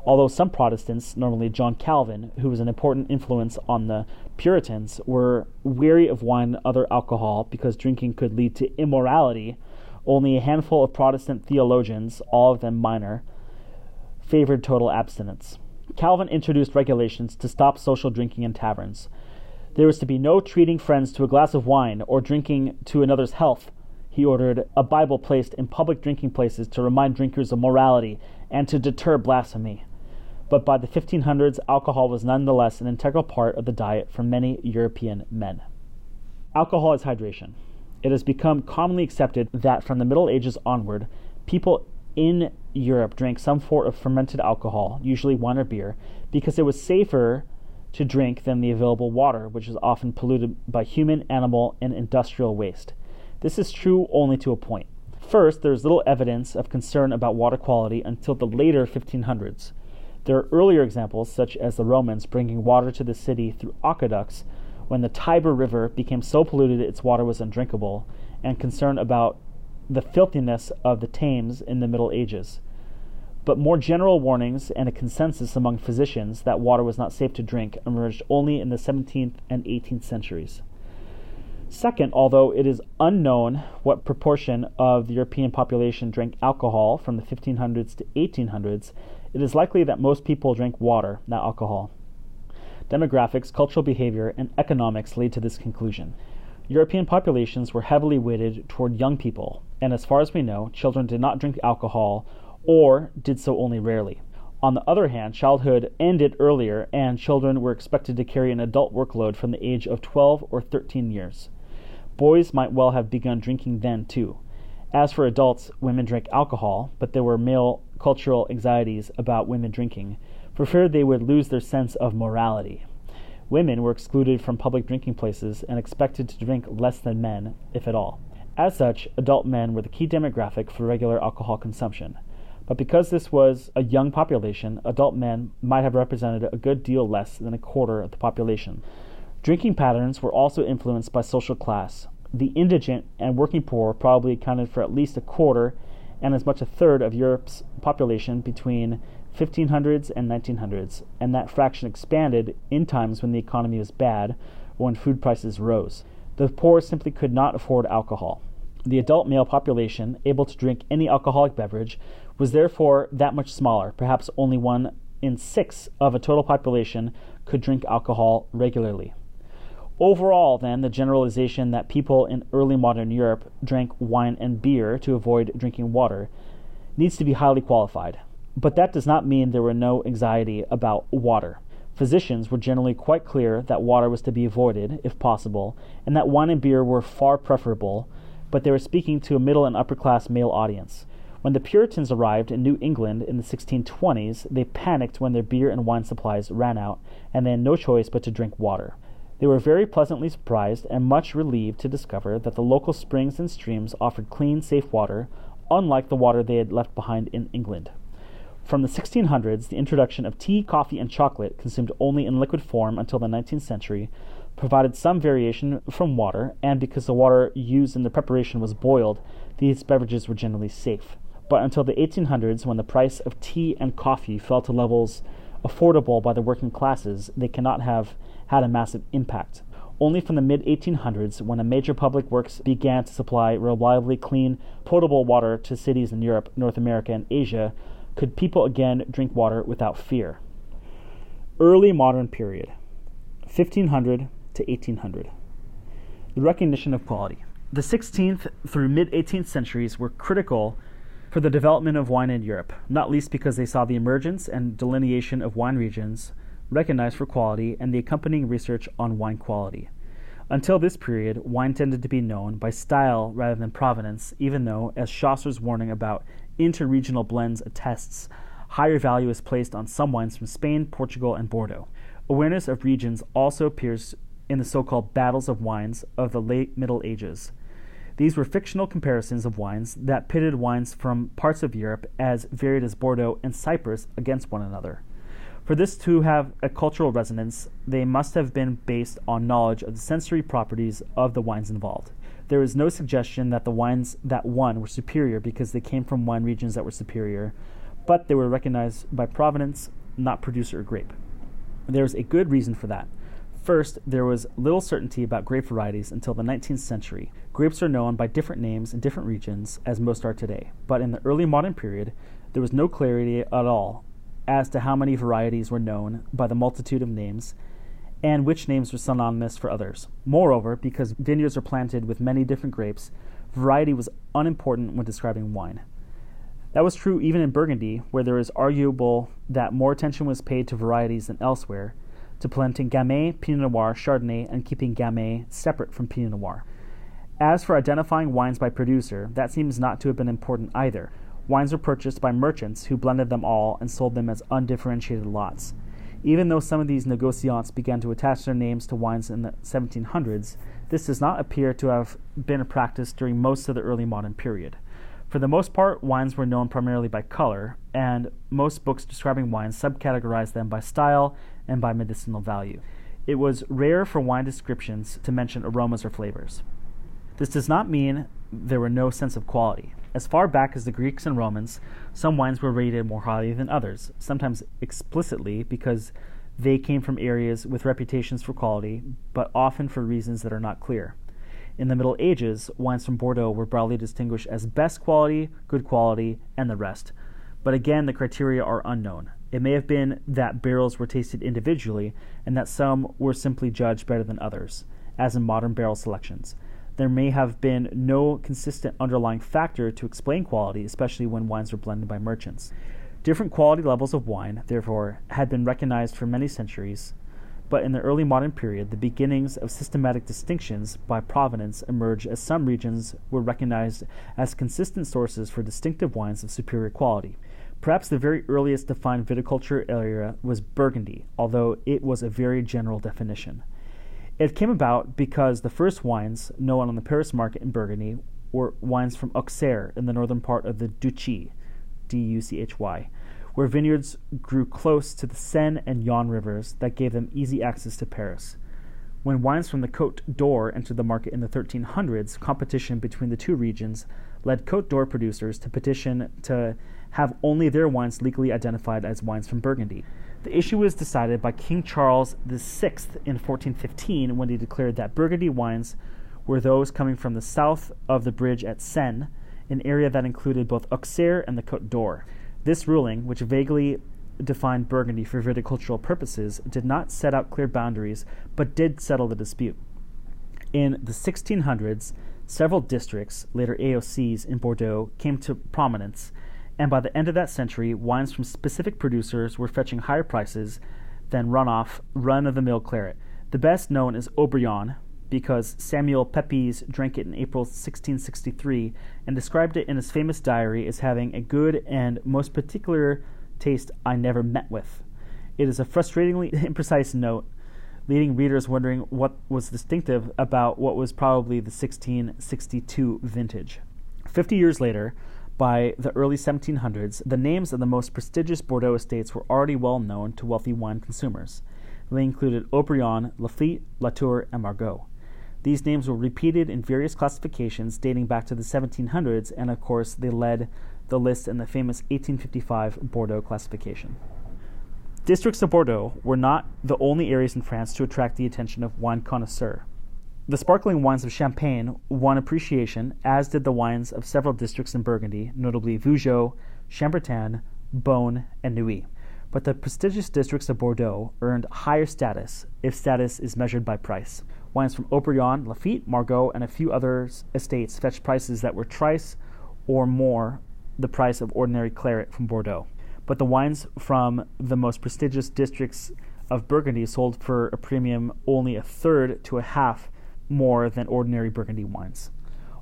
Although some Protestants, normally John Calvin, who was an important influence on the Puritans, were weary of wine and other alcohol because drinking could lead to immorality, only a handful of Protestant theologians, all of them minor, favored total abstinence. Calvin introduced regulations to stop social drinking in taverns. There was to be no treating friends to a glass of wine or drinking to another's health. He ordered a Bible placed in public drinking places to remind drinkers of morality and to deter blasphemy. But by the 1500s, alcohol was nonetheless an integral part of the diet for many European men. Alcohol is hydration. It has become commonly accepted that from the Middle Ages onward, people in Europe drank some form of fermented alcohol, usually wine or beer, because it was safer to drink than the available water, which is often polluted by human, animal, and industrial waste. This is true only to a point. First, there is little evidence of concern about water quality until the later 1500s. There are earlier examples, such as the Romans bringing water to the city through aqueducts when the Tiber River became so polluted its water was undrinkable, and concern about the filthiness of the Thames in the Middle Ages. But more general warnings and a consensus among physicians that water was not safe to drink emerged only in the 17th and 18th centuries. Second, although it is unknown what proportion of the European population drank alcohol from the 1500s to 1800s, it is likely that most people drank water, not alcohol. Demographics, cultural behavior, and economics lead to this conclusion. European populations were heavily weighted toward young people, and as far as we know, children did not drink alcohol or did so only rarely. On the other hand, childhood ended earlier, and children were expected to carry an adult workload from the age of 12 or 13 years. Boys might well have begun drinking then, too. As for adults, women drank alcohol, but there were male cultural anxieties about women drinking, for fear they would lose their sense of morality. Women were excluded from public drinking places and expected to drink less than men, if at all. As such, adult men were the key demographic for regular alcohol consumption. But because this was a young population, adult men might have represented a good deal less than a quarter of the population. Drinking patterns were also influenced by social class. The indigent and working poor probably accounted for at least a quarter and as much a third of Europe's population between 1500s and 1900s, and that fraction expanded in times when the economy was bad or when food prices rose. The poor simply could not afford alcohol. The adult male population, able to drink any alcoholic beverage, was therefore that much smaller. Perhaps only one in six of a total population could drink alcohol regularly. Overall, then, the generalization that people in early modern Europe drank wine and beer to avoid drinking water needs to be highly qualified. But that does not mean there were no anxiety about water. Physicians were generally quite clear that water was to be avoided, if possible, and that wine and beer were far preferable, but they were speaking to a middle and upper class male audience. When the Puritans arrived in New England in the 1620s, they panicked when their beer and wine supplies ran out, and they had no choice but to drink water. They were very pleasantly surprised and much relieved to discover that the local springs and streams offered clean, safe water, unlike the water they had left behind in England. From the 1600s, the introduction of tea, coffee, and chocolate, consumed only in liquid form until the 19th century, provided some variation from water, and because the water used in the preparation was boiled, these beverages were generally safe. But until the 1800s, when the price of tea and coffee fell to levels affordable by the working classes, they cannot have had a massive impact. Only from the mid 1800s, when a major public works began to supply reliably clean, potable water to cities in Europe, North America, and Asia, could people again drink water without fear. Early modern period 1500 to 1800. The recognition of quality. The 16th through mid 18th centuries were critical for the development of wine in Europe, not least because they saw the emergence and delineation of wine regions recognized for quality and the accompanying research on wine quality. Until this period, wine tended to be known by style rather than provenance, even though, as Chaucer's warning about interregional blends attests, higher value is placed on some wines from Spain, Portugal, and Bordeaux. Awareness of regions also appears in the so called battles of wines of the late Middle Ages. These were fictional comparisons of wines that pitted wines from parts of Europe as varied as Bordeaux and Cyprus against one another. For this to have a cultural resonance, they must have been based on knowledge of the sensory properties of the wines involved. There is no suggestion that the wines that won were superior because they came from wine regions that were superior, but they were recognized by provenance, not producer or grape. There is a good reason for that. First, there was little certainty about grape varieties until the 19th century. Grapes are known by different names in different regions, as most are today. But in the early modern period, there was no clarity at all as to how many varieties were known by the multitude of names and which names were synonymous for others. Moreover, because vineyards are planted with many different grapes, variety was unimportant when describing wine. That was true even in Burgundy, where there is arguable that more attention was paid to varieties than elsewhere, to planting Gamay, Pinot Noir, Chardonnay, and keeping Gamay separate from Pinot Noir. As for identifying wines by producer, that seems not to have been important either. Wines were purchased by merchants who blended them all and sold them as undifferentiated lots. Even though some of these negociants began to attach their names to wines in the 1700s, this does not appear to have been a practice during most of the early modern period. For the most part, wines were known primarily by color, and most books describing wines subcategorized them by style and by medicinal value. It was rare for wine descriptions to mention aromas or flavors. This does not mean there were no sense of quality. As far back as the Greeks and Romans, some wines were rated more highly than others, sometimes explicitly because they came from areas with reputations for quality, but often for reasons that are not clear. In the Middle Ages, wines from Bordeaux were broadly distinguished as best quality, good quality, and the rest. But again, the criteria are unknown. It may have been that barrels were tasted individually and that some were simply judged better than others, as in modern barrel selections there may have been no consistent underlying factor to explain quality, especially when wines were blended by merchants. Different quality levels of wine, therefore, had been recognized for many centuries, but in the early modern period, the beginnings of systematic distinctions by provenance emerged as some regions were recognized as consistent sources for distinctive wines of superior quality. Perhaps the very earliest defined viticulture area was Burgundy, although it was a very general definition. It came about because the first wines known on the Paris market in Burgundy were wines from Auxerre in the northern part of the Duchy, D U C H Y, where vineyards grew close to the Seine and Yonne rivers that gave them easy access to Paris. When wines from the Côte d'Or entered the market in the 1300s, competition between the two regions led Côte d'Or producers to petition to have only their wines legally identified as wines from Burgundy. The issue was decided by King Charles VI in 1415 when he declared that Burgundy wines were those coming from the south of the bridge at Seine, an area that included both Auxerre and the Côte d'Or. This ruling, which vaguely defined Burgundy for viticultural purposes, did not set out clear boundaries, but did settle the dispute. In the 1600s, several districts, later AOCs in Bordeaux, came to prominence, and by the end of that century, wines from specific producers were fetching higher prices than runoff, run of the mill claret. The best known is Haut-Brion, because Samuel Pepys drank it in April 1663 and described it in his famous diary as having a good and most particular taste I never met with. It is a frustratingly (laughs) imprecise note, leaving readers wondering what was distinctive about what was probably the 1662 vintage. Fifty years later, by the early 1700s, the names of the most prestigious Bordeaux estates were already well known to wealthy wine consumers. They included Haut-Brion, Lafite, Latour, and Margaux. These names were repeated in various classifications dating back to the 1700s, and of course, they led the list in the famous 1855 Bordeaux classification. Districts of Bordeaux were not the only areas in France to attract the attention of wine connoisseurs. The sparkling wines of Champagne won appreciation, as did the wines of several districts in Burgundy, notably Vougeot, Chambertin, Beaune, and Nuits. But the prestigious districts of Bordeaux earned higher status if status is measured by price. Wines from Haut-Brion, Margaux, and a few other estates fetched prices that were thrice or more the price of ordinary claret from Bordeaux. But the wines from the most prestigious districts of Burgundy sold for a premium only a third to a half more than ordinary Burgundy wines.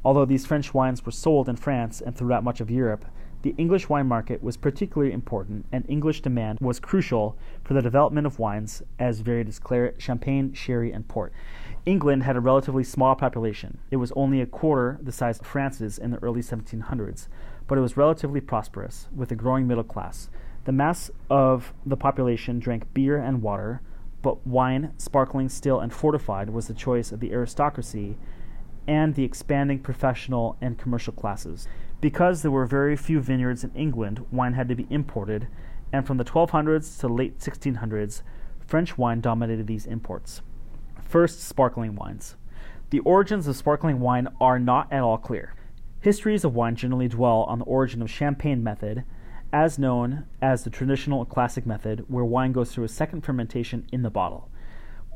Although these French wines were sold in France and throughout much of Europe, the English wine market was particularly important, and English demand was crucial for the development of wines as varied as claret, champagne, sherry, and port. England had a relatively small population. It was only a quarter the size of France's in the early 1700s, but it was relatively prosperous, with a growing middle class. The mass of the population drank beer and water, but wine, sparkling, still, and fortified was the choice of the aristocracy and the expanding professional and commercial classes. Because there were very few vineyards in England, wine had to be imported, and from the 1200s to late 1600s, French wine dominated these imports. First, sparkling wines. The origins of sparkling wine are not at all clear. Histories of wine generally dwell on the origin of champagne method, as known as the traditional classic method, where wine goes through a second fermentation in the bottle.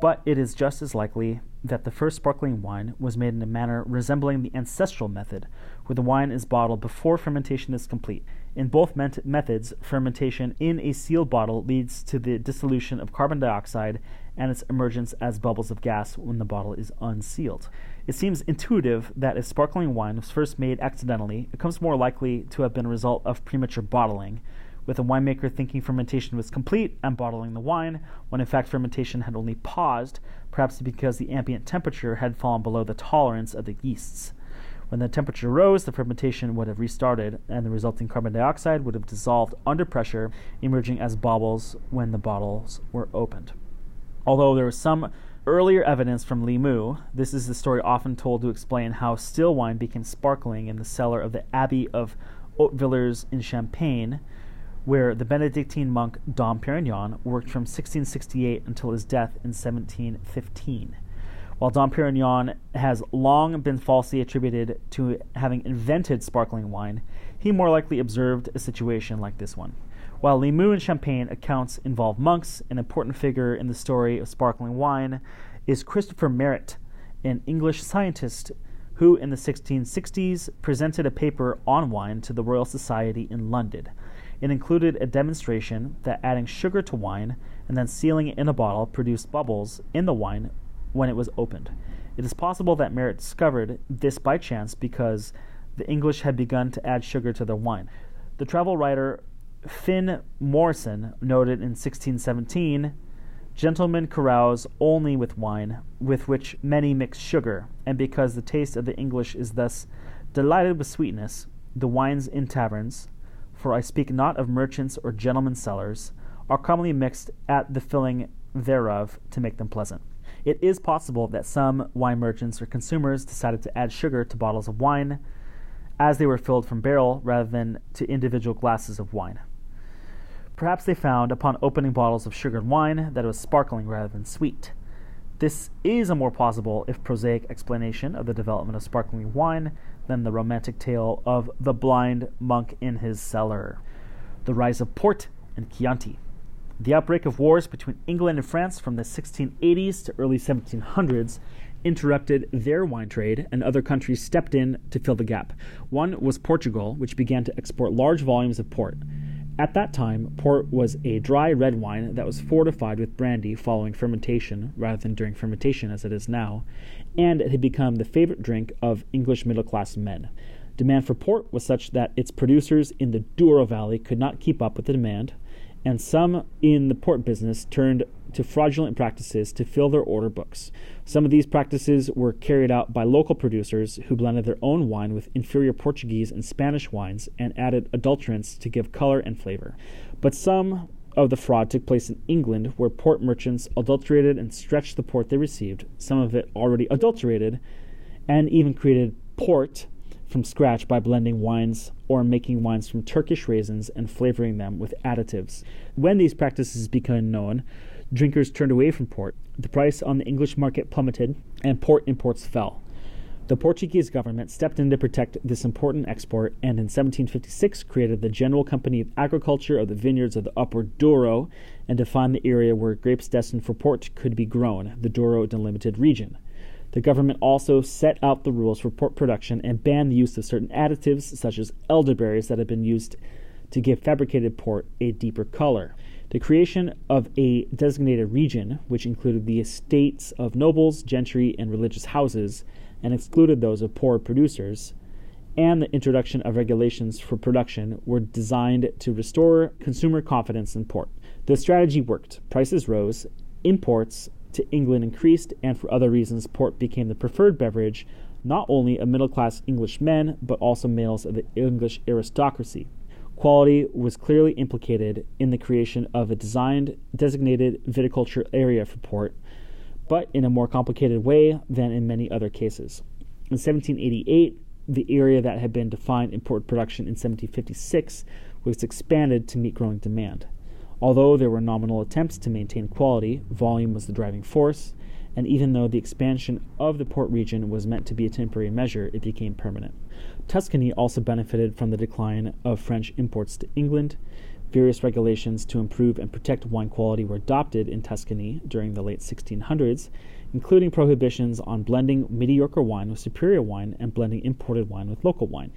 But it is just as likely that the first sparkling wine was made in a manner resembling the ancestral method, where the wine is bottled before fermentation is complete. In both met- methods, fermentation in a sealed bottle leads to the dissolution of carbon dioxide and its emergence as bubbles of gas when the bottle is unsealed. It seems intuitive that if sparkling wine was first made accidentally, it comes more likely to have been a result of premature bottling, with a winemaker thinking fermentation was complete and bottling the wine, when in fact fermentation had only paused, perhaps because the ambient temperature had fallen below the tolerance of the yeasts. When the temperature rose, the fermentation would have restarted, and the resulting carbon dioxide would have dissolved under pressure, emerging as bubbles when the bottles were opened. Although there was some earlier evidence from Limoux, this is the story often told to explain how still wine became sparkling in the cellar of the Abbey of Hautevillers in Champagne, where the Benedictine monk Dom Perignon worked from 1668 until his death in 1715. While Dom Perignon has long been falsely attributed to having invented sparkling wine, he more likely observed a situation like this one. While Limoux and Champagne accounts involve monks, an important figure in the story of sparkling wine is Christopher Merret, an English scientist who in the 1660s presented a paper on wine to the Royal Society in London. It included a demonstration that adding sugar to wine and then sealing it in a bottle produced bubbles in the wine when it was opened. It is possible that Merret discovered this by chance because the English had begun to add sugar to their wine. The travel writer Fynes Moryson noted in 1617 Gentlemen carouse only with wine, with which many mix sugar, and because the taste of the English is thus delighted with sweetness, the wines in taverns, for I speak not of merchants or gentlemen's cellars, are commonly mixed at the filling thereof to make them pleasant. It is possible that some wine merchants or consumers decided to add sugar to bottles of wine as they were filled from barrel rather than to individual glasses of wine. Perhaps they found, upon opening bottles of sugared wine, that it was sparkling rather than sweet. This is a more plausible, if prosaic, explanation of the development of sparkling wine than the romantic tale of the blind monk in his cellar. The rise of port and Chianti. The outbreak of wars between England and France from the 1680s to early 1700s interrupted their wine trade, and other countries stepped in to fill the gap. One was Portugal, which began to export large volumes of port. At that time, port was a dry red wine that was fortified with brandy following fermentation rather than during fermentation as it is now, and it had become the favorite drink of English middle class men. Demand for port was such that its producers in the Douro Valley could not keep up with the demand, and some in the port business turned to fraudulent practices to fill their order books. Some of these practices were carried out by local producers who blended their own wine with inferior Portuguese and Spanish wines and added adulterants to give color and flavor. But some of the fraud took place in England, where port merchants adulterated and stretched the port they received, some of it already adulterated, and even created port from scratch by blending wines or making wines from Turkish raisins and flavoring them with additives. When these practices became known, drinkers turned away from port. The price on the English market plummeted, and port imports fell. The Portuguese government stepped in to protect this important export and in 1756 created the General Company of Agriculture of the Vineyards of the Upper Douro and defined the area where grapes destined for port could be grown, the Douro delimited region. The government also set out the rules for port production and banned the use of certain additives such as elderberries that had been used to give fabricated port a deeper color. The creation of a designated region, which included the estates of nobles, gentry, and religious houses, and excluded those of poor producers, and the introduction of regulations for production were designed to restore consumer confidence in port. The strategy worked. Prices rose, imports to England increased, and for other reasons, port became the preferred beverage not only of middle class English men, but also males of the English aristocracy. Quality was clearly implicated in the creation of a designed, designated viticulture area for port, but in a more complicated way than in many other cases. In 1788, the area that had been defined in port production in 1756 was expanded to meet growing demand. Although there were nominal attempts to maintain quality, volume was the driving force, and even though the expansion of the port region was meant to be a temporary measure, it became permanent. Tuscany also benefited from the decline of French imports to England. Various regulations to improve and protect wine quality were adopted in Tuscany during the late 1600s, including prohibitions on blending mediocre wine with superior wine and blending imported wine with local wine.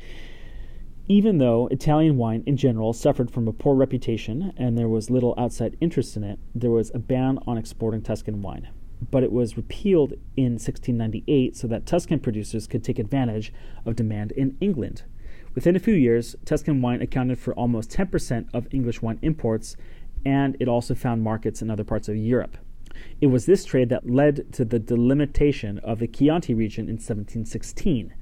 Even though Italian wine in general suffered from a poor reputation and there was little outside interest in it, there was a ban on exporting Tuscan wine but it was repealed in 1698 so that Tuscan producers could take advantage of demand in England. Within a few years, Tuscan wine accounted for almost 10% of English wine imports, and it also found markets in other parts of Europe. It was this trade that led to the delimitation of the Chianti region in 1716.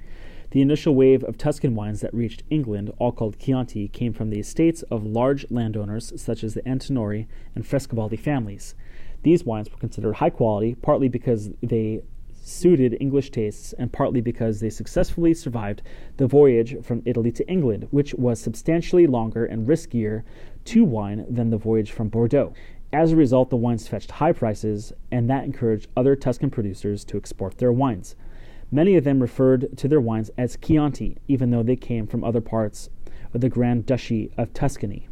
The initial wave of Tuscan wines that reached England, all called Chianti, came from the estates of large landowners such as the Antinori and Frescobaldi families. These wines were considered high quality, partly because they suited English tastes and partly because they successfully survived the voyage from Italy to England, which was substantially longer and riskier to wine than the voyage from Bordeaux. As a result, the wines fetched high prices, and that encouraged other Tuscan producers to export their wines. Many of them referred to their wines as Chianti, even though they came from other parts of the Grand Duchy of Tuscany.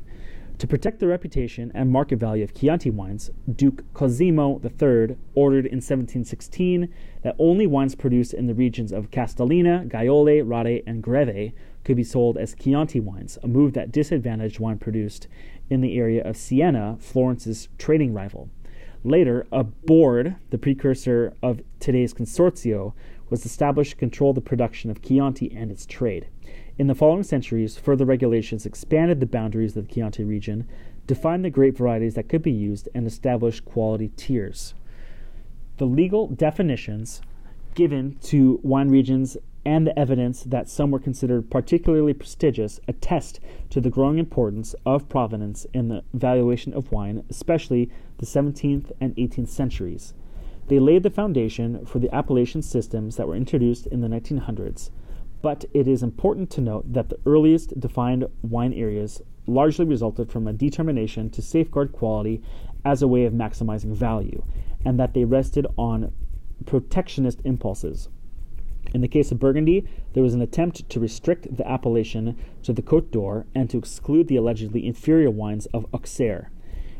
To protect the reputation and market value of Chianti wines, Duke Cosimo III ordered in 1716 that only wines produced in the regions of Castellina, Gaiole, Radda, and Greve could be sold as Chianti wines, a move that disadvantaged wine produced in the area of Siena, Florence's trading rival. Later, a board, the precursor of today's consorzio, was established to control the production of Chianti and its trade. In the following centuries, further regulations expanded the boundaries of the Chianti region, defined the grape varieties that could be used, and established quality tiers. The legal definitions given to wine regions and the evidence that some were considered particularly prestigious attest to the growing importance of provenance in the valuation of wine, especially the 17th and 18th centuries. They laid the foundation for the appellation systems that were introduced in the 1900s, but it is important to note that the earliest defined wine areas largely resulted from a determination to safeguard quality as a way of maximizing value, and that they rested on protectionist impulses. In the case of Burgundy, there was an attempt to restrict the appellation to the Côte d'Or and to exclude the allegedly inferior wines of Auxerre.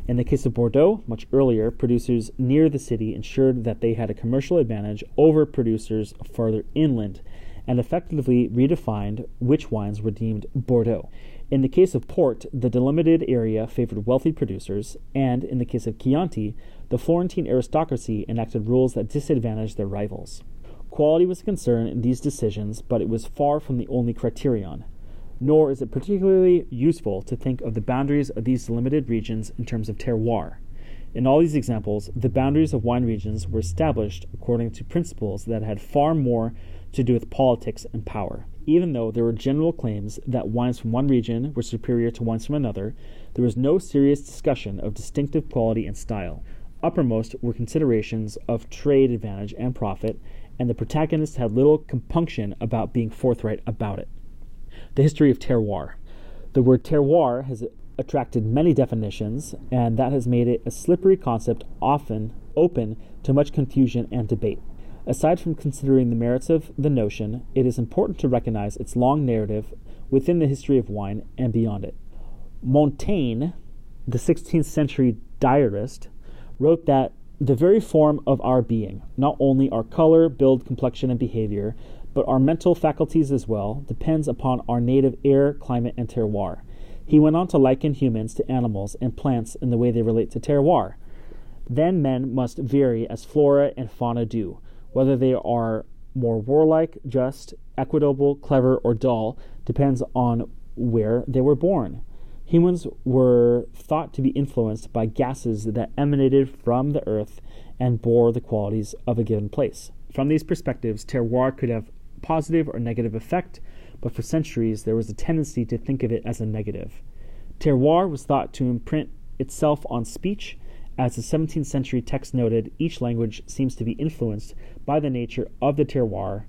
In the case of Bordeaux, much earlier, producers near the city ensured that they had a commercial advantage over producers farther inland and effectively redefined which wines were deemed Bordeaux. In the case of Port, the delimited area favored wealthy producers, and in the case of Chianti, the Florentine aristocracy enacted rules that disadvantaged their rivals. Quality was a concern in these decisions, but it was far from the only criterion nor is it particularly useful to think of the boundaries of these delimited regions in terms of terroir. In all these examples, the boundaries of wine regions were established according to principles that had far more to do with politics and power. Even though there were general claims that wines from one region were superior to wines from another, there was no serious discussion of distinctive quality and style. Uppermost were considerations of trade advantage and profit, and the protagonists had little compunction about being forthright about it. The history of terroir. The word terroir has attracted many definitions, and that has made it a slippery concept often open to much confusion and debate. Aside from considering the merits of the notion, it is important to recognize its long narrative within the history of wine and beyond it. Montaigne, the 16th century diarist, wrote that the very form of our being, not only our color, build, complexion, and behavior, but our mental faculties as well, depends upon our native air, climate, and terroir. He went on to liken humans to animals and plants in the way they relate to terroir. Then men must vary as flora and fauna do, whether they are more warlike, just, equitable, clever, or dull, depends on where they were born. Humans were thought to be influenced by gases that emanated from the earth and bore the qualities of a given place. From these perspectives, terroir could have positive or negative effect, but for centuries there was a tendency to think of it as a negative. Terroir was thought to imprint itself on speech. As the 17th century text noted, each language seems to be influenced by the nature of the terroir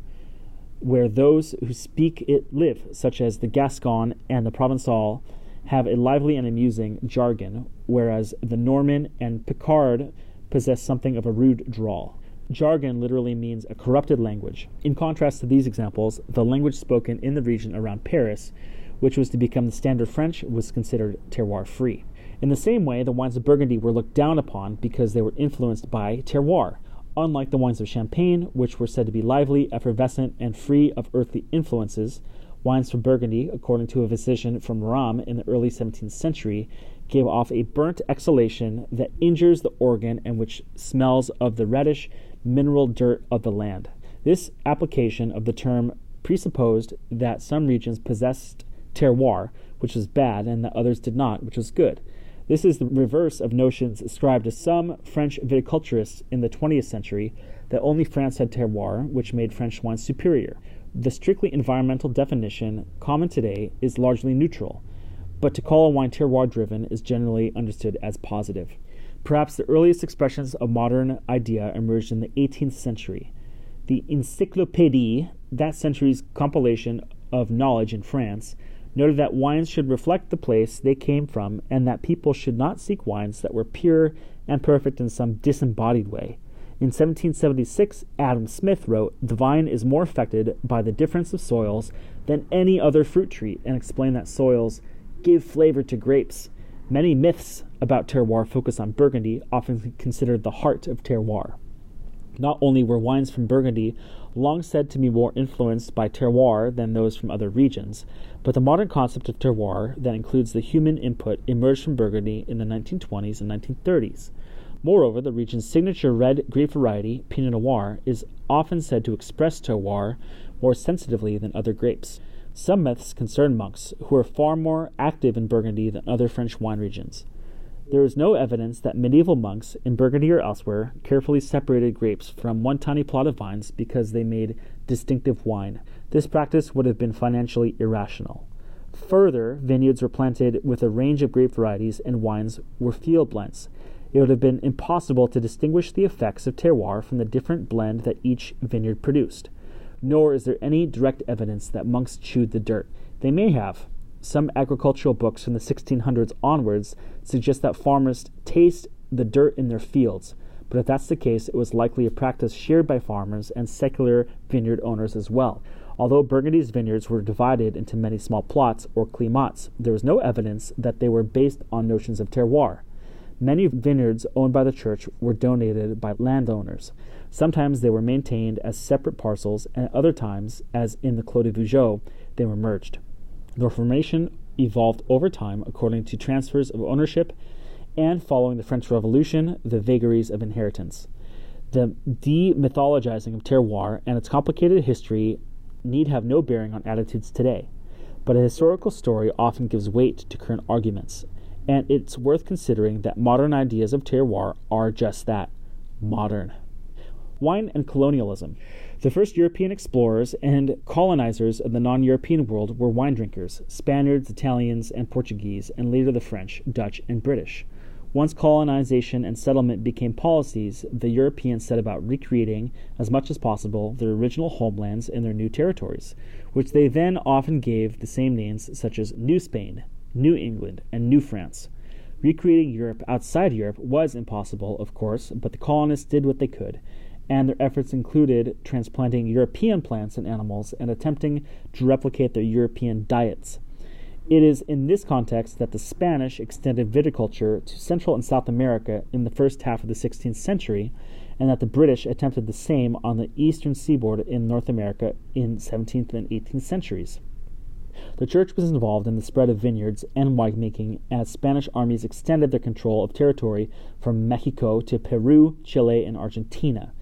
where those who speak it live, such as the Gascon and the Provençal, have a lively and amusing jargon, whereas the Norman and Picard possess something of a rude drawl. Jargon literally means a corrupted language. In contrast to these examples, the language spoken in the region around Paris, which was to become the standard French, was considered terroir free. In the same way, the wines of Burgundy were looked down upon because they were influenced by terroir, unlike the wines of Champagne, which were said to be lively, effervescent, and free of earthly influences. Wines from Burgundy, according to a physician from Rheims in the early 17th century, gave off a burnt exhalation that injures the organ and which smells of the reddish mineral dirt of the land. This application of the term presupposed that some regions possessed terroir, which was bad, and that others did not, which was good. This is the reverse of notions ascribed to some French viticulturists in the 20th century that only France had terroir, which made French wine superior. The strictly environmental definition, common today, is largely neutral, but to call a wine terroir driven is generally understood as positive. Perhaps the earliest expressions of modern idea emerged in the 18th century. The Encyclopédie, that century's compilation of knowledge in France, noted that wines should reflect the place they came from and that people should not seek wines that were pure and perfect in some disembodied way. In 1776, Adam Smith wrote, The vine is more affected by the difference of soils than any other fruit tree, and explained that soils give flavor to grapes Many myths about terroir focus on Burgundy, often considered the heart of terroir. Not only were wines from Burgundy long said to be more influenced by terroir than those from other regions, but the modern concept of terroir that includes the human input emerged from Burgundy in the 1920s and 1930s. Moreover, the region's signature red grape variety, Pinot Noir, is often said to express terroir more sensitively than other grapes. Some myths concern monks, who are far more active in Burgundy than other French wine regions. There is no evidence that medieval monks, in Burgundy or elsewhere, carefully separated grapes from one tiny plot of vines because they made distinctive wine. This practice would have been financially irrational. Further, vineyards were planted with a range of grape varieties, and wines were field blends. It would have been impossible to distinguish the effects of terroir from the different blend that each vineyard produced. Nor is there any direct evidence that monks chewed the dirt. They may have. Some agricultural books from the 1600s onwards suggest that farmers taste the dirt in their fields, but if that's the case, it was likely a practice shared by farmers and secular vineyard owners as well. Although Burgundy's vineyards were divided into many small plots, or climats, there is no evidence that they were based on notions of terroir. Many vineyards owned by the church were donated by landowners. Sometimes they were maintained as separate parcels, and other times, as in the Clos de Vougeot, they were merged. The formation evolved over time according to transfers of ownership and following the French Revolution, the vagaries of inheritance. The demythologizing of terroir and its complicated history need have no bearing on attitudes today, but a historical story often gives weight to current arguments, and it's worth considering that modern ideas of terroir are just that modern. Wine and colonialism. The first European explorers and colonizers of the non European world were wine drinkers Spaniards, Italians, and Portuguese, and later the French, Dutch, and British. Once colonization and settlement became policies, the Europeans set about recreating, as much as possible, their original homelands in their new territories, which they then often gave the same names such as New Spain, New England, and New France. Recreating Europe outside Europe was impossible, of course, but the colonists did what they could, and their efforts included transplanting European plants and animals and attempting to replicate their European diets. It is in this context that the Spanish extended viticulture to Central and South America in the first half of the 16th century, and that the British attempted the same on the eastern seaboard in North America in 17th and 18th centuries. The church was involved in the spread of vineyards and winemaking as Spanish armies extended their control of territory from Mexico to Peru, Chile, and Argentina.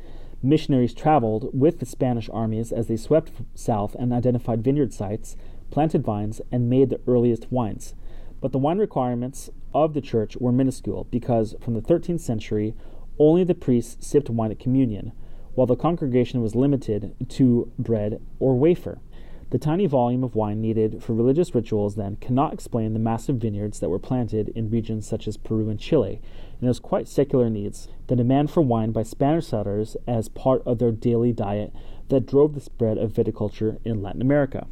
Missionaries traveled with the Spanish armies as they swept south and identified vineyard sites planted vines, and made the earliest wines. But the wine requirements of the church were minuscule because from the 13th century, only the priests sipped wine at communion, while the congregation was limited to bread or wafer. The tiny volume of wine needed for religious rituals then cannot explain the massive vineyards that were planted in regions such as Peru and Chile, and it was quite secular needs, the demand for wine by Spanish settlers as part of their daily diet that drove the spread of viticulture in Latin America.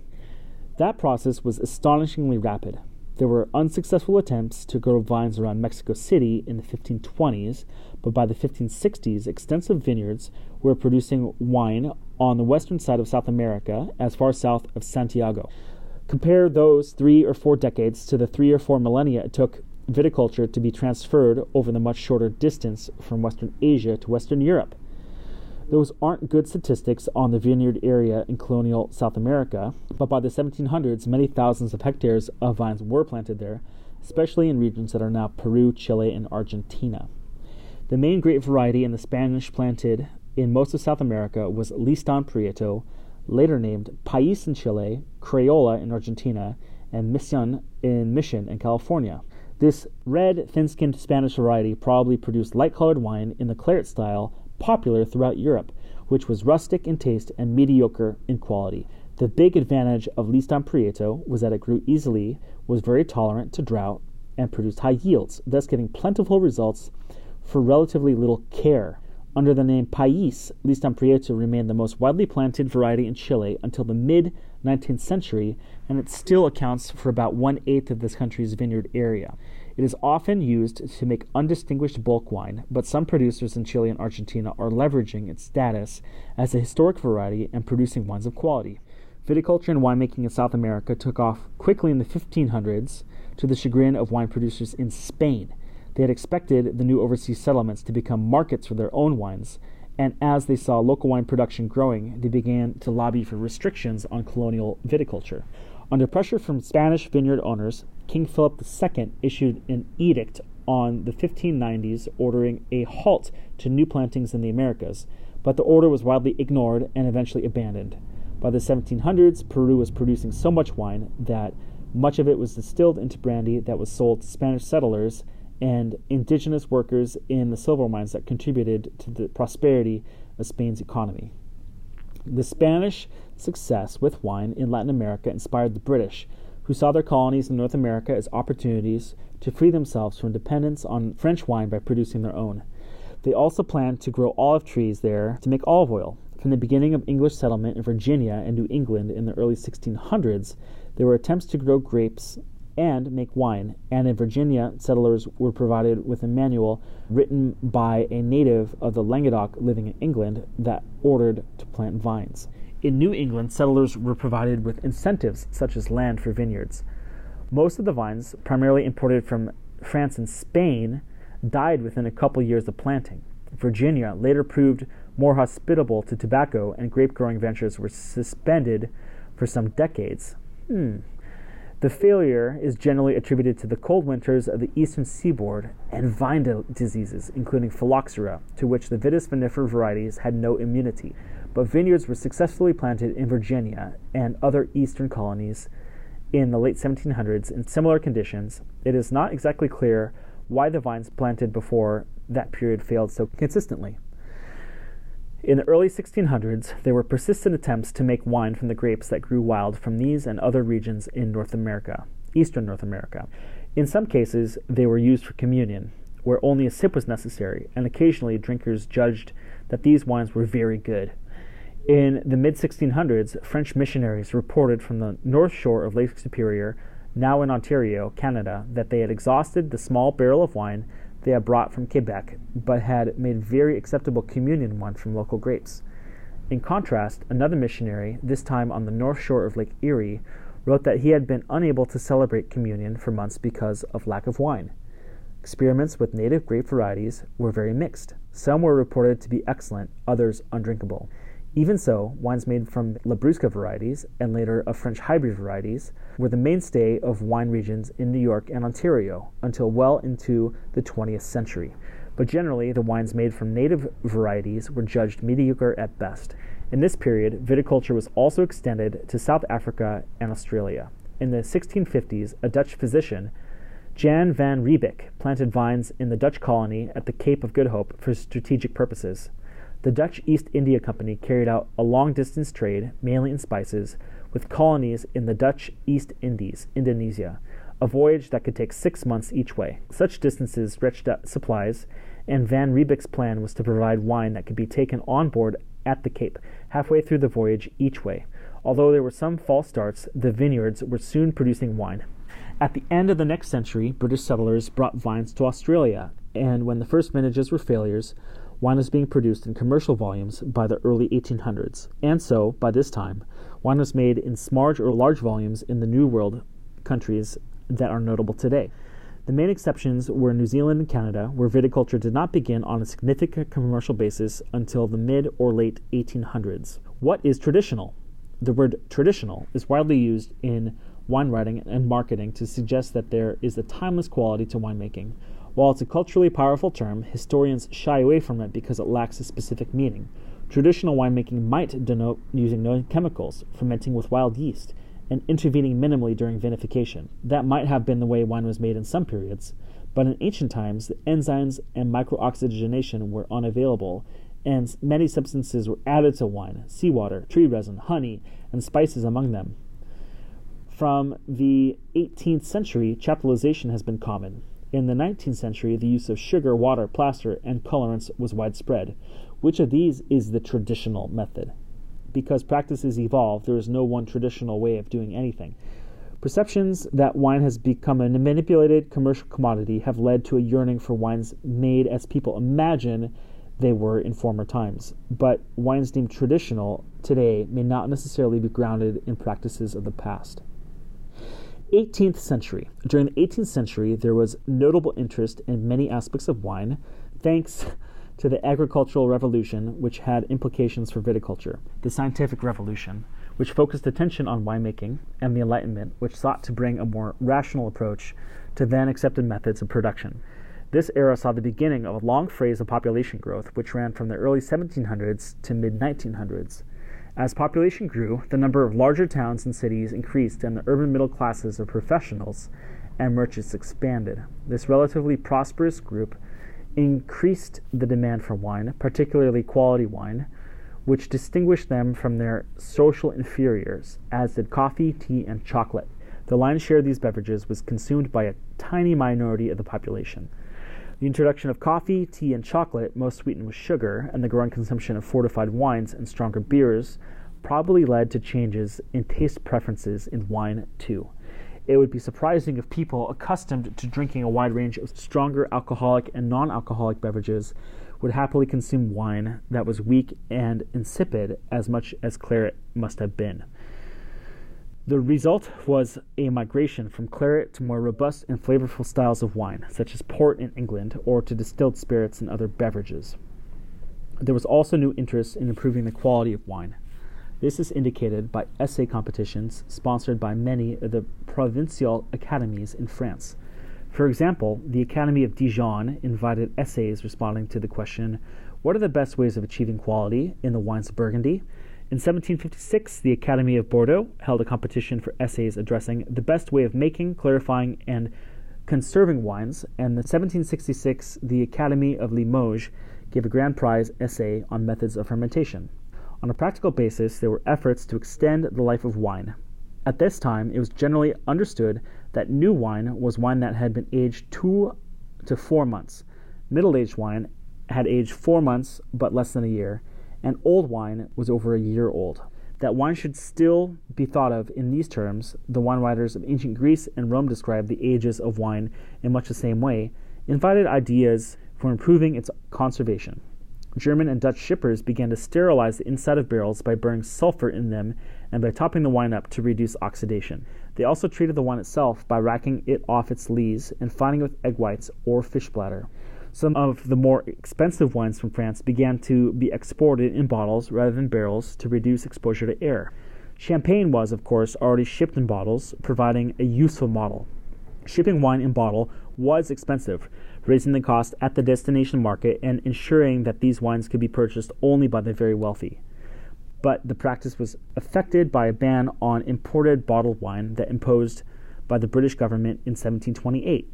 That process was astonishingly rapid. There were unsuccessful attempts to grow vines around Mexico City in the 1520s, but by the 1560s, extensive vineyards were producing wine on the western side of South America, as far south of Santiago. Compare those three or four decades to the three or four millennia it took viticulture to be transferred over the much shorter distance from Western Asia to Western Europe. Those aren't good statistics on the vineyard area in colonial South America, but by the 1700s, many thousands of hectares of vines were planted there, especially in regions that are now Peru, Chile, and Argentina. The main grape variety in the Spanish planted in most of South America was Listan Prieto, later named Pais in Chile, Criolla in Argentina, and Mission in Mission in California. This red, thin skinned Spanish variety probably produced light colored wine in the claret style popular throughout Europe, which was rustic in taste and mediocre in quality. The big advantage of Listan Prieto was that it grew easily, was very tolerant to drought, and produced high yields, thus giving plentiful results for relatively little care. Under the name Pais, Listan Prieto remained the most widely planted variety in Chile until the mid 19th century, and it still accounts for about one eighth of this country's vineyard area. It is often used to make undistinguished bulk wine, but some producers in Chile and Argentina are leveraging its status as a historic variety and producing wines of quality. Viticulture and winemaking in South America took off quickly in the 1500s to the chagrin of wine producers in Spain. They had expected the new overseas settlements to become markets for their own wines, and as they saw local wine production growing, they began to lobby for restrictions on colonial viticulture. Under pressure from Spanish vineyard owners, King Philip II issued an edict on the 1590s ordering a halt to new plantings in the Americas, but the order was widely ignored and eventually abandoned. By the 1700s, Peru was producing so much wine that much of it was distilled into brandy that was sold to Spanish settlers and indigenous workers in the silver mines that contributed to the prosperity of Spain's economy. The Spanish success with wine in Latin America inspired the British, who saw their colonies in North America as opportunities to free themselves from dependence on French wine by producing their own. They also planned to grow olive trees there to make olive oil. From the beginning of English settlement in Virginia and New England in the early 1600s, there were attempts to grow grapes and make wine, and in Virginia, settlers were provided with a manual written by a native of the Languedoc living in England that ordered to plant vines. In New England, settlers were provided with incentives such as land for vineyards. Most of the vines, primarily imported from France and Spain, died within a couple years of planting. Virginia later proved more hospitable to tobacco, and grape growing ventures were suspended for some decades. Hmm. The failure is generally attributed to the cold winters of the eastern seaboard and vine diseases, including phylloxera, to which the Vitis vinifera varieties had no immunity but vineyards were successfully planted in Virginia and other eastern colonies in the late 1700s in similar conditions. It is not exactly clear why the vines planted before that period failed so consistently. In the early 1600s, there were persistent attempts to make wine from the grapes that grew wild from these and other regions in North America, eastern North America. In some cases, they were used for communion, where only a sip was necessary, and occasionally drinkers judged that these wines were very good. In the mid 1600s, French missionaries reported from the north shore of Lake Superior, now in Ontario, Canada, that they had exhausted the small barrel of wine they had brought from Quebec, but had made very acceptable communion wine from local grapes. In contrast, another missionary, this time on the north shore of Lake Erie, wrote that he had been unable to celebrate communion for months because of lack of wine. Experiments with native grape varieties were very mixed. Some were reported to be excellent, others undrinkable. Even so, wines made from Labrusca varieties and later of French hybrid varieties were the mainstay of wine regions in New York and Ontario until well into the 20th century. But generally, the wines made from native varieties were judged mediocre at best. In this period, viticulture was also extended to South Africa and Australia. In the 1650s, a Dutch physician, Jan van Riebeeck, planted vines in the Dutch colony at the Cape of Good Hope for strategic purposes. The Dutch East India Company carried out a long distance trade, mainly in spices, with colonies in the Dutch East Indies, Indonesia, a voyage that could take six months each way. Such distances stretched out supplies, and Van Riebeeck's plan was to provide wine that could be taken on board at the Cape, halfway through the voyage each way. Although there were some false starts, the vineyards were soon producing wine. At the end of the next century, British settlers brought vines to Australia, and when the first vintages were failures, wine was being produced in commercial volumes by the early 1800s, and so, by this time, wine was made in small or large volumes in the New World countries that are notable today. The main exceptions were New Zealand and Canada, where viticulture did not begin on a significant commercial basis until the mid or late 1800s. What is traditional? The word traditional is widely used in wine writing and marketing to suggest that there is a timeless quality to winemaking, while it's a culturally powerful term, historians shy away from it because it lacks a specific meaning. Traditional winemaking might denote using no chemicals, fermenting with wild yeast, and intervening minimally during vinification. That might have been the way wine was made in some periods, but in ancient times, the enzymes and microoxygenation were unavailable, and many substances were added to wine seawater, tree resin, honey, and spices among them. From the 18th century, chaptalization has been common. In the 19th century, the use of sugar, water, plaster, and colorants was widespread. Which of these is the traditional method? Because practices evolve, there is no one traditional way of doing anything. Perceptions that wine has become a manipulated commercial commodity have led to a yearning for wines made as people imagine they were in former times. But wines deemed traditional today may not necessarily be grounded in practices of the past. 18th century. During the 18th century, there was notable interest in many aspects of wine, thanks to the agricultural revolution, which had implications for viticulture, the scientific revolution, which focused attention on winemaking, and the Enlightenment, which sought to bring a more rational approach to then accepted methods of production. This era saw the beginning of a long phase of population growth, which ran from the early 1700s to mid 1900s. As population grew, the number of larger towns and cities increased, and the urban middle classes of professionals and merchants expanded. This relatively prosperous group increased the demand for wine, particularly quality wine, which distinguished them from their social inferiors, as did coffee, tea, and chocolate. The lion's share of these beverages was consumed by a tiny minority of the population. The introduction of coffee, tea, and chocolate, most sweetened with sugar, and the growing consumption of fortified wines and stronger beers probably led to changes in taste preferences in wine too. It would be surprising if people accustomed to drinking a wide range of stronger alcoholic and non alcoholic beverages would happily consume wine that was weak and insipid as much as claret must have been. The result was a migration from claret to more robust and flavorful styles of wine, such as port in England, or to distilled spirits and other beverages. There was also new interest in improving the quality of wine. This is indicated by essay competitions sponsored by many of the provincial academies in France. For example, the Academy of Dijon invited essays responding to the question What are the best ways of achieving quality in the wines of Burgundy? In 1756, the Academy of Bordeaux held a competition for essays addressing the best way of making, clarifying, and conserving wines, and in 1766, the Academy of Limoges gave a grand prize essay on methods of fermentation. On a practical basis, there were efforts to extend the life of wine. At this time, it was generally understood that new wine was wine that had been aged two to four months. Middle aged wine had aged four months but less than a year, and old wine was over a year old. That wine should still be thought of in these terms, the wine writers of ancient Greece and Rome described the ages of wine in much the same way, invited ideas for improving its conservation. German and Dutch shippers began to sterilize the inside of barrels by burning sulfur in them and by topping the wine up to reduce oxidation. They also treated the wine itself by racking it off its lees and fining it with egg whites or fish bladder. Some of the more expensive wines from France began to be exported in bottles rather than barrels to reduce exposure to air. Champagne was, of course, already shipped in bottles, providing a useful model. Shipping wine in bottle was expensive, raising the cost at the destination market and ensuring that these wines could be purchased only by the very wealthy. But the practice was affected by a ban on imported bottled wine that imposed by the British government in 1728.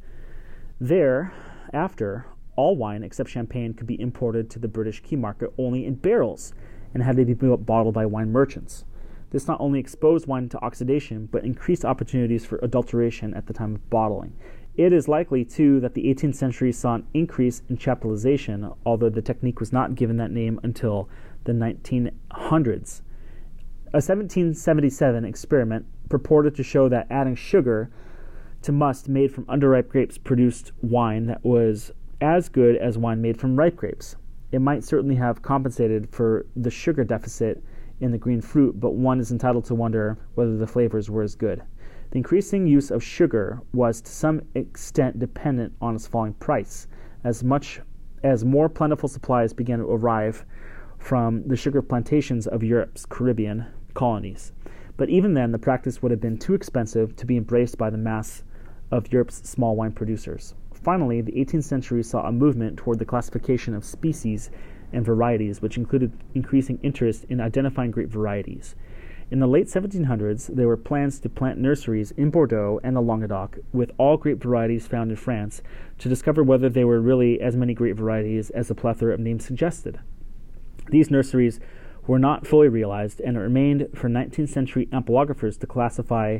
Thereafter, all wine except champagne could be imported to the British key market only in barrels and had to be bottled by wine merchants. This not only exposed wine to oxidation, but increased opportunities for adulteration at the time of bottling. It is likely, too, that the 18th century saw an increase in chaptalization, although the technique was not given that name until the 1900s. A 1777 experiment purported to show that adding sugar to must made from underripe grapes produced wine that was as good as wine made from ripe grapes. It might certainly have compensated for the sugar deficit in the green fruit, but one is entitled to wonder whether the flavors were as good. The increasing use of sugar was to some extent dependent on its falling price, as much as more plentiful supplies began to arrive from the sugar plantations of Europe's Caribbean colonies. But even then, the practice would have been too expensive to be embraced by the mass of Europe's small wine producers. Finally, the 18th century saw a movement toward the classification of species and varieties, which included increasing interest in identifying grape varieties. In the late 1700s, there were plans to plant nurseries in Bordeaux and the Languedoc with all grape varieties found in France to discover whether there were really as many grape varieties as the plethora of names suggested. These nurseries were not fully realized, and it remained for 19th century ampelographers to classify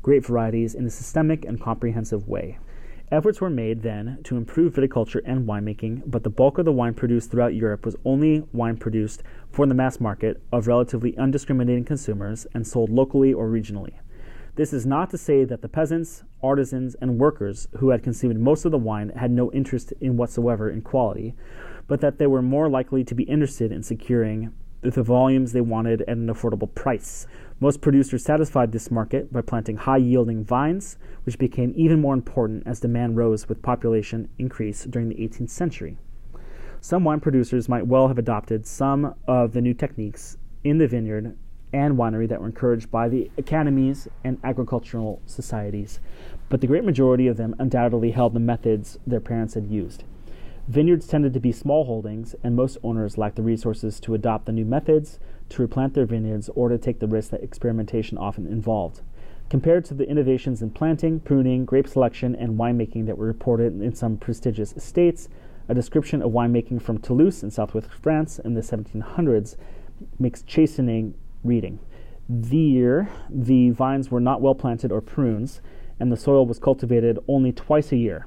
grape varieties in a systemic and comprehensive way. Efforts were made then to improve viticulture and winemaking, but the bulk of the wine produced throughout Europe was only wine produced for the mass market of relatively undiscriminating consumers and sold locally or regionally. This is not to say that the peasants, artisans, and workers who had consumed most of the wine had no interest in whatsoever in quality, but that they were more likely to be interested in securing the volumes they wanted at an affordable price. Most producers satisfied this market by planting high yielding vines, which became even more important as demand rose with population increase during the 18th century. Some wine producers might well have adopted some of the new techniques in the vineyard and winery that were encouraged by the academies and agricultural societies, but the great majority of them undoubtedly held the methods their parents had used. Vineyards tended to be small holdings, and most owners lacked the resources to adopt the new methods, to replant their vineyards, or to take the risk that experimentation often involved. Compared to the innovations in planting, pruning, grape selection, and winemaking that were reported in some prestigious estates, a description of winemaking from Toulouse in southwest France in the 1700s makes chastening reading. There, the vines were not well planted or prunes, and the soil was cultivated only twice a year.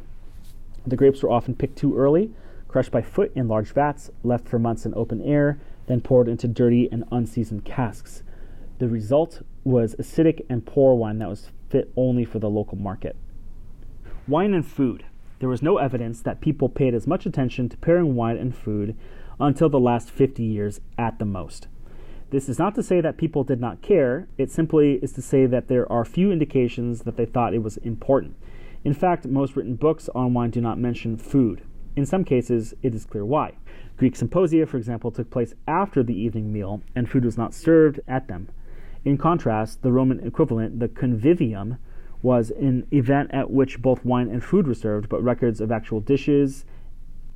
The grapes were often picked too early, crushed by foot in large vats, left for months in open air, then poured into dirty and unseasoned casks. The result was acidic and poor wine that was fit only for the local market. Wine and food. There was no evidence that people paid as much attention to pairing wine and food until the last 50 years at the most. This is not to say that people did not care, it simply is to say that there are few indications that they thought it was important. In fact, most written books on wine do not mention food. In some cases, it is clear why. Greek symposia, for example, took place after the evening meal, and food was not served at them. In contrast, the Roman equivalent, the convivium, was an event at which both wine and food were served, but records of actual dishes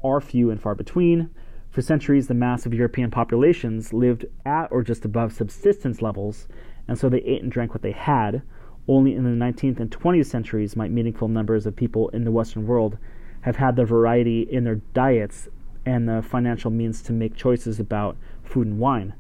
are few and far between. For centuries, the mass of European populations lived at or just above subsistence levels, and so they ate and drank what they had. Only in the 19th and 20th centuries might meaningful numbers of people in the Western world have had the variety in their diets and the financial means to make choices about food and wine.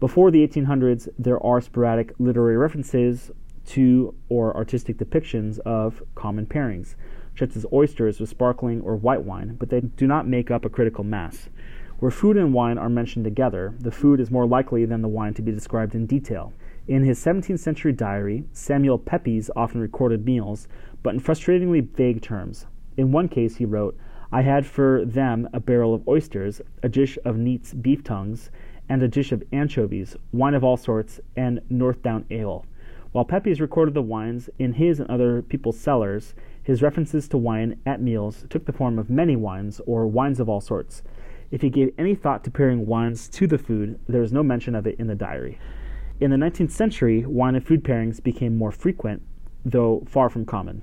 Before the 1800s, there are sporadic literary references to or artistic depictions of common pairings, such as oysters with sparkling or white wine, but they do not make up a critical mass. Where food and wine are mentioned together, the food is more likely than the wine to be described in detail. In his 17th century diary, Samuel Pepys often recorded meals, but in frustratingly vague terms. In one case, he wrote, I had for them a barrel of oysters, a dish of neat's beef tongues, and a dish of anchovies, wine of all sorts, and Northdown ale. While Pepys recorded the wines in his and other people's cellars, his references to wine at meals took the form of many wines or wines of all sorts. If he gave any thought to pairing wines to the food, there is no mention of it in the diary. In the 19th century, wine and food pairings became more frequent, though far from common.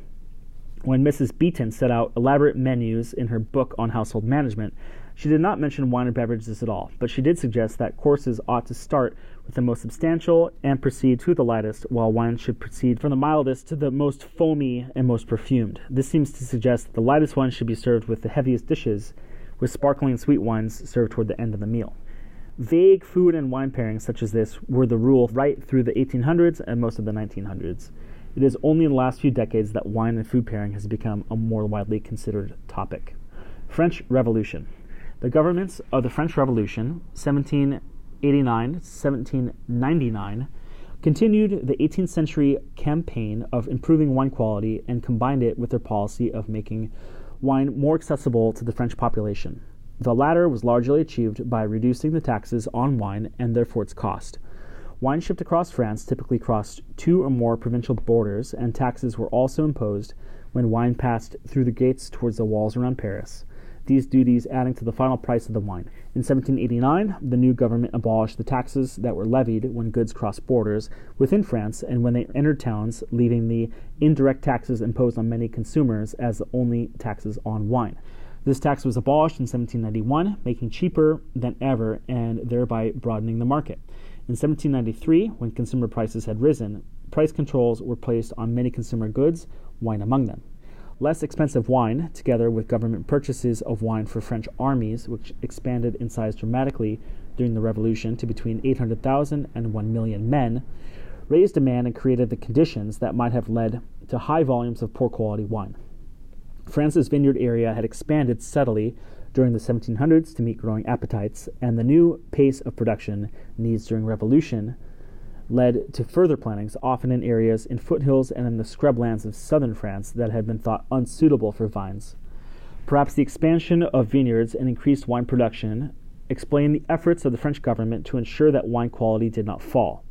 When Mrs. Beeton set out elaborate menus in her book on household management, she did not mention wine or beverages at all, but she did suggest that courses ought to start with the most substantial and proceed to the lightest, while wine should proceed from the mildest to the most foamy and most perfumed. This seems to suggest that the lightest wine should be served with the heaviest dishes, with sparkling sweet wines served toward the end of the meal. Vague food and wine pairings such as this were the rule right through the 1800s and most of the 1900s. It is only in the last few decades that wine and food pairing has become a more widely considered topic. French Revolution. The governments of the French Revolution, 1789 1799, continued the 18th century campaign of improving wine quality and combined it with their policy of making wine more accessible to the French population. The latter was largely achieved by reducing the taxes on wine and therefore its cost. Wine shipped across France typically crossed two or more provincial borders, and taxes were also imposed when wine passed through the gates towards the walls around Paris these duties adding to the final price of the wine. In 1789, the new government abolished the taxes that were levied when goods crossed borders within France and when they entered towns, leaving the indirect taxes imposed on many consumers as the only taxes on wine. This tax was abolished in 1791, making cheaper than ever and thereby broadening the market. In 1793, when consumer prices had risen, price controls were placed on many consumer goods, wine among them. Less expensive wine, together with government purchases of wine for French armies, which expanded in size dramatically during the Revolution to between 800,000 and 1 million men, raised demand and created the conditions that might have led to high volumes of poor quality wine. France's vineyard area had expanded steadily during the 1700s to meet growing appetites, and the new pace of production needs during Revolution led to further plantings, often in areas in foothills and in the scrublands of southern France that had been thought unsuitable for vines. Perhaps the expansion of vineyards and increased wine production explain the efforts of the French government to ensure that wine quality did not fall.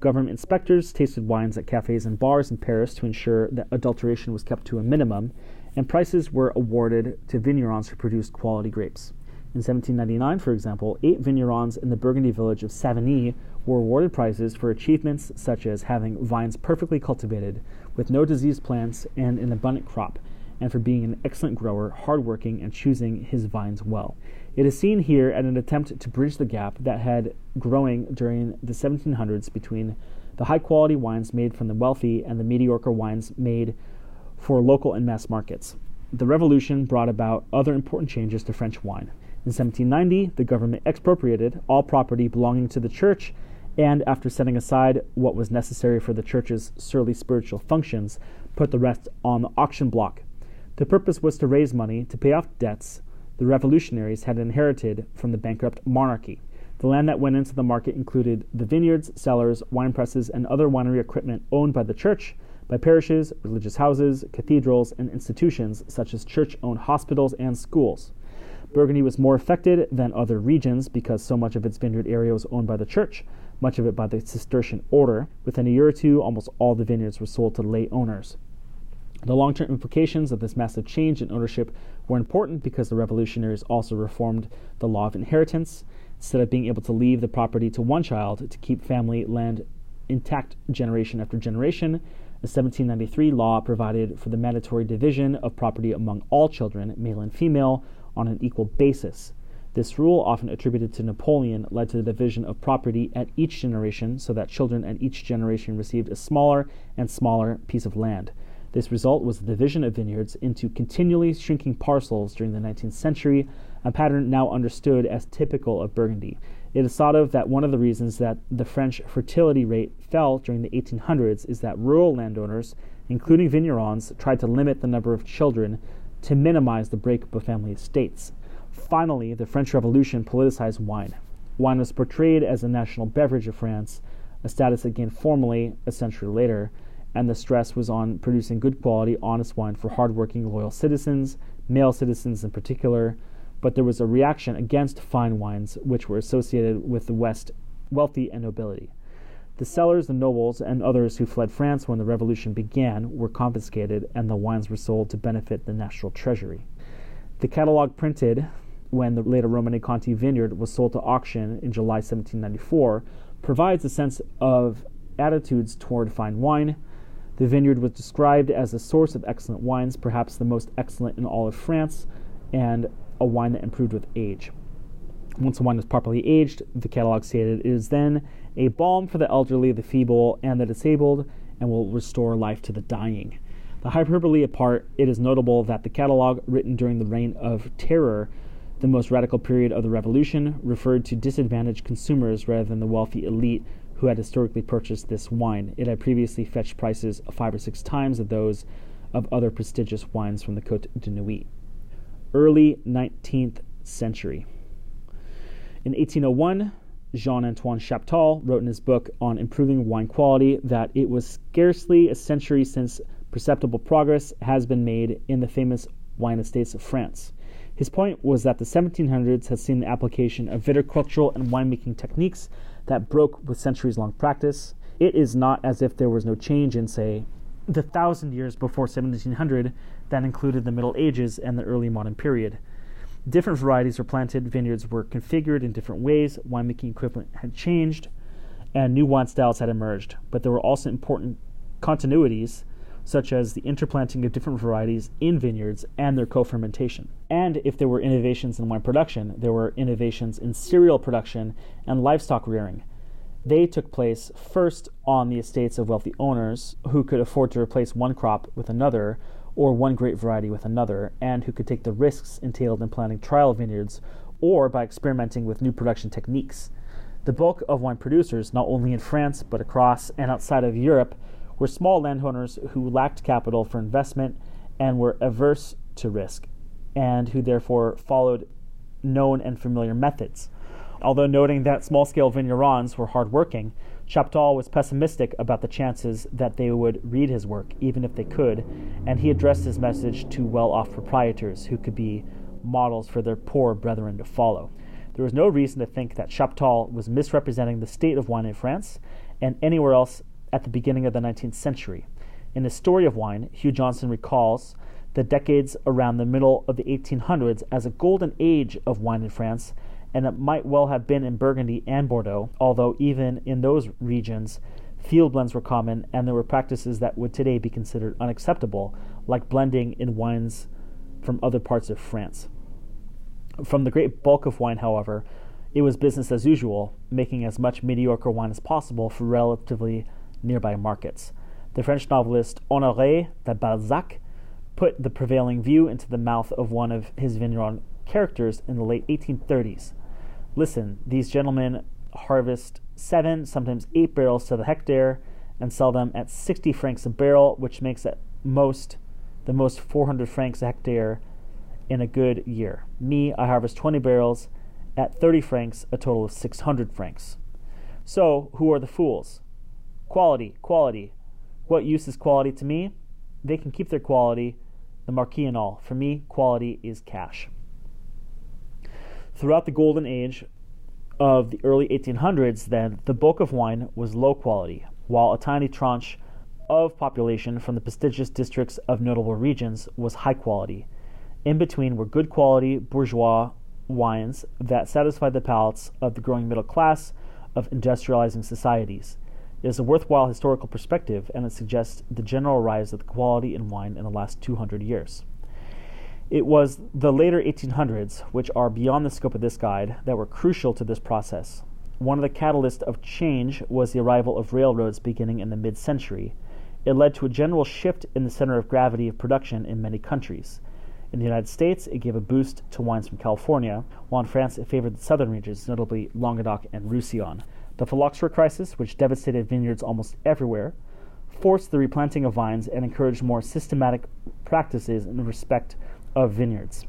Government inspectors tasted wines at cafes and bars in Paris to ensure that adulteration was kept to a minimum, and prices were awarded to vignerons who produced quality grapes. In 1799, for example, eight vignerons in the Burgundy village of Savigny were awarded prizes for achievements such as having vines perfectly cultivated with no diseased plants and an abundant crop, and for being an excellent grower, hardworking, and choosing his vines well. It is seen here as an attempt to bridge the gap that had growing during the 1700s between the high quality wines made from the wealthy and the mediocre wines made for local and mass markets. The revolution brought about other important changes to French wine. In 1790, the government expropriated all property belonging to the church, and after setting aside what was necessary for the church's surly spiritual functions, put the rest on the auction block. The purpose was to raise money to pay off debts the revolutionaries had inherited from the bankrupt monarchy. The land that went into the market included the vineyards, cellars, wine presses, and other winery equipment owned by the church, by parishes, religious houses, cathedrals, and institutions such as church owned hospitals and schools. Burgundy was more affected than other regions because so much of its vineyard area was owned by the church, much of it by the Cistercian order. Within a year or two, almost all the vineyards were sold to lay owners. The long term implications of this massive change in ownership were important because the revolutionaries also reformed the law of inheritance. Instead of being able to leave the property to one child to keep family land intact generation after generation, the 1793 law provided for the mandatory division of property among all children, male and female, on an equal basis. This rule, often attributed to Napoleon, led to the division of property at each generation so that children at each generation received a smaller and smaller piece of land. This result was the division of vineyards into continually shrinking parcels during the 19th century, a pattern now understood as typical of Burgundy. It is thought of that one of the reasons that the French fertility rate fell during the 1800s is that rural landowners, including vignerons, tried to limit the number of children to minimize the breakup of family estates. Finally, the French Revolution politicized wine. Wine was portrayed as a national beverage of France, a status it gained formally a century later, and the stress was on producing good quality, honest wine for hardworking, loyal citizens, male citizens in particular. But there was a reaction against fine wines, which were associated with the West wealthy and nobility. The cellars, the nobles, and others who fled France when the revolution began were confiscated, and the wines were sold to benefit the national treasury. The catalogue printed when the later Romanée Conti vineyard was sold to auction in July 1794 provides a sense of attitudes toward fine wine. The vineyard was described as a source of excellent wines, perhaps the most excellent in all of France, and a wine that improved with age. Once a wine is properly aged, the catalog stated it is then a balm for the elderly, the feeble, and the disabled, and will restore life to the dying. The hyperbole apart, it is notable that the catalog, written during the reign of terror, the most radical period of the revolution, referred to disadvantaged consumers rather than the wealthy elite who had historically purchased this wine. It had previously fetched prices five or six times of those of other prestigious wines from the Côte de Nuits. Early 19th century. In 1801, Jean Antoine Chaptal wrote in his book on improving wine quality that it was scarcely a century since perceptible progress has been made in the famous wine estates of France. His point was that the 1700s had seen the application of viticultural and winemaking techniques that broke with centuries long practice. It is not as if there was no change in, say, the thousand years before 1700 that included the Middle Ages and the early modern period. Different varieties were planted, vineyards were configured in different ways, winemaking equipment had changed, and new wine styles had emerged. But there were also important continuities, such as the interplanting of different varieties in vineyards and their co fermentation. And if there were innovations in wine production, there were innovations in cereal production and livestock rearing. They took place first on the estates of wealthy owners who could afford to replace one crop with another or one grape variety with another, and who could take the risks entailed in planting trial vineyards or by experimenting with new production techniques. The bulk of wine producers, not only in France but across and outside of Europe, were small landowners who lacked capital for investment and were averse to risk, and who therefore followed known and familiar methods. Although noting that small scale vignerons were hardworking, Chaptal was pessimistic about the chances that they would read his work, even if they could, and he addressed his message to well off proprietors who could be models for their poor brethren to follow. There was no reason to think that Chaptal was misrepresenting the state of wine in France and anywhere else at the beginning of the 19th century. In his story of wine, Hugh Johnson recalls the decades around the middle of the 1800s as a golden age of wine in France and it might well have been in Burgundy and Bordeaux, although even in those regions, field blends were common and there were practices that would today be considered unacceptable, like blending in wines from other parts of France. From the great bulk of wine, however, it was business as usual, making as much mediocre wine as possible for relatively nearby markets. The French novelist Honoré de Balzac put the prevailing view into the mouth of one of his vigneron characters in the late 1830s. Listen, these gentlemen harvest seven, sometimes eight barrels to the hectare and sell them at 60 francs a barrel, which makes at most the most 400 francs a hectare in a good year. Me, I harvest 20 barrels at 30 francs, a total of 600 francs. So, who are the fools? Quality, quality. What use is quality to me? They can keep their quality the marquee and all. For me, quality is cash. Throughout the golden age of the early 1800s, then, the bulk of wine was low quality, while a tiny tranche of population from the prestigious districts of notable regions was high quality. In between were good quality bourgeois wines that satisfied the palates of the growing middle class of industrializing societies. It is a worthwhile historical perspective, and it suggests the general rise of the quality in wine in the last 200 years. It was the later 1800s, which are beyond the scope of this guide, that were crucial to this process. One of the catalysts of change was the arrival of railroads beginning in the mid century. It led to a general shift in the center of gravity of production in many countries. In the United States, it gave a boost to wines from California, while in France, it favored the southern regions, notably Languedoc and Roussillon. The phylloxera crisis, which devastated vineyards almost everywhere, forced the replanting of vines and encouraged more systematic practices in respect of vineyards.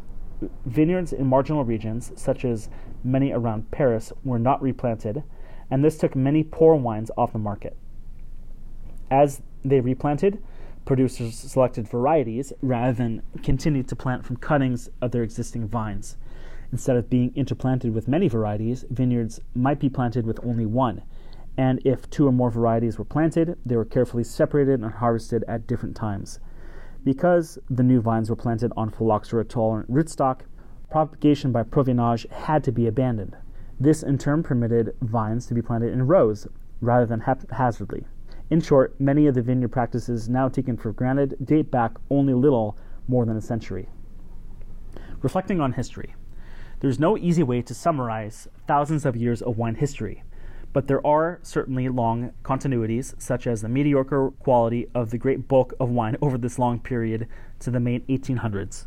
Vineyards in marginal regions, such as many around Paris, were not replanted, and this took many poor wines off the market. As they replanted, producers selected varieties rather than continued to plant from cuttings of their existing vines. Instead of being interplanted with many varieties, vineyards might be planted with only one. And if two or more varieties were planted, they were carefully separated and harvested at different times. Because the new vines were planted on phylloxera tolerant rootstock, propagation by provignage had to be abandoned. This in turn permitted vines to be planted in rows rather than haphazardly. In short, many of the vineyard practices now taken for granted date back only little more than a century. Reflecting on history, there's no easy way to summarize thousands of years of wine history, but there are certainly long continuities, such as the mediocre quality of the great bulk of wine over this long period to the May 1800s.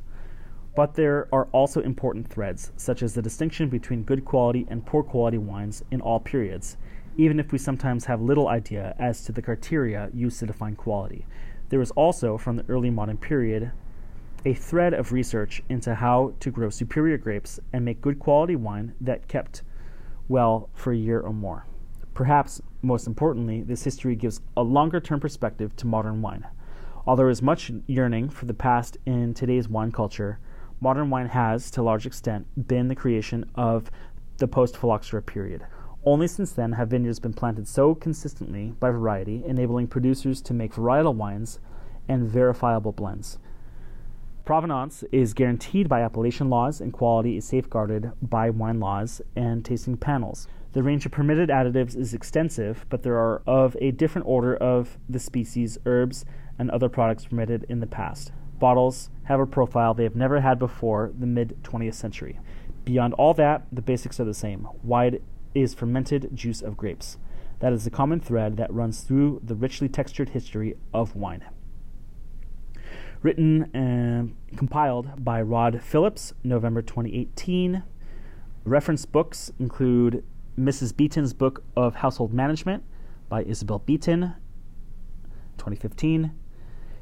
But there are also important threads, such as the distinction between good quality and poor quality wines in all periods, even if we sometimes have little idea as to the criteria used to define quality. There is also, from the early modern period, a thread of research into how to grow superior grapes and make good quality wine that kept well for a year or more. Perhaps most importantly, this history gives a longer term perspective to modern wine. Although there is much yearning for the past in today's wine culture, modern wine has, to a large extent, been the creation of the post phylloxera period. Only since then have vineyards been planted so consistently by variety, enabling producers to make varietal wines and verifiable blends. Provenance is guaranteed by appellation laws, and quality is safeguarded by wine laws and tasting panels. The range of permitted additives is extensive, but there are of a different order of the species, herbs, and other products permitted in the past. Bottles have a profile they have never had before the mid 20th century. Beyond all that, the basics are the same. Wide is fermented juice of grapes. That is the common thread that runs through the richly textured history of wine written and compiled by Rod Phillips, November 2018. Reference books include Mrs. Beeton's Book of Household Management by Isabel Beeton, 2015.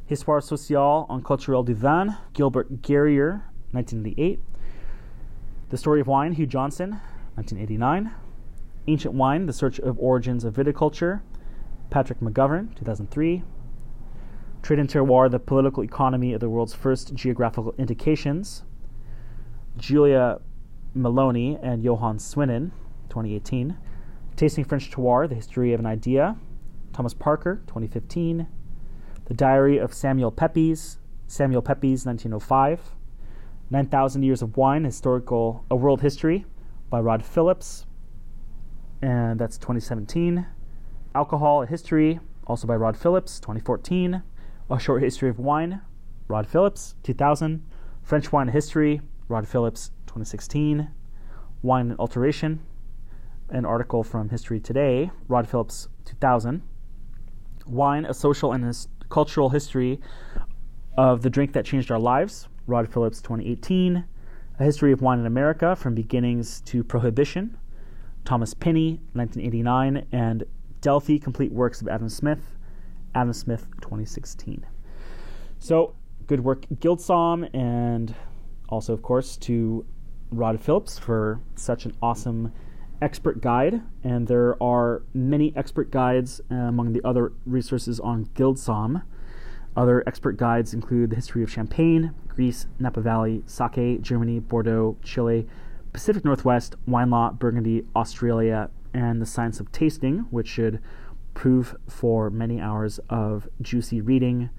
Histoire sociale en culturel du vin, Gilbert Garrier, 1988. The Story of Wine, Hugh Johnson, 1989. Ancient Wine, The Search of Origins of Viticulture, Patrick McGovern, 2003. Trade and Terroir, the political economy of the world's first geographical indications. Giulia Meloni and Johan Swinnen, 2018. Tasting French Terroir, The History of an Idea. Thomas Parker, 2015. The Diary of Samuel Pepys, Samuel Pepys, 1905. 9,000 Years of Wine, Historical, A World History, by Rod Phillips, and that's 2017. Alcohol, a History, also by Rod Phillips, 2014. A Short History of Wine, Rod Phillips, 2000. French Wine History, Rod Phillips, 2016. Wine and Alteration, an article from History Today, Rod Phillips, 2000. Wine, a social and his- cultural history of the drink that changed our lives, Rod Phillips, 2018. A History of Wine in America from Beginnings to Prohibition, Thomas Pinney, 1989, and Delphi Complete Works of Adam Smith, Adam Smith, 2016. So, good work, Guildsomm, and also, of course, to Rod Phillips for such an awesome expert guide. And there are many expert guides uh, among the other resources on Guildsomm. Other expert guides include the history of Champagne, Greece, Napa Valley, sake, Germany, Bordeaux, Chile, Pacific Northwest, wine law, Burgundy, Australia, and the science of tasting, which should prove for many hours of juicy reading.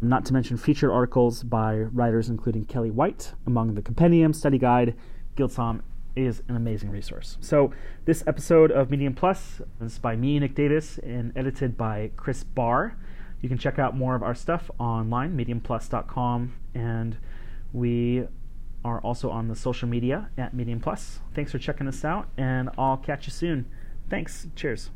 Not to mention featured articles by writers including Kelli White among the compendium, study guide, Guildsomm is an amazing resource. So, this episode of Medium Plus is by me, Nick Davis, and edited by Chris Barr. You can check out more of our stuff online, mediumplus.com, and we are also on the social media at Medium Plus. Thanks for checking us out, and I'll catch you soon. Thanks. Cheers.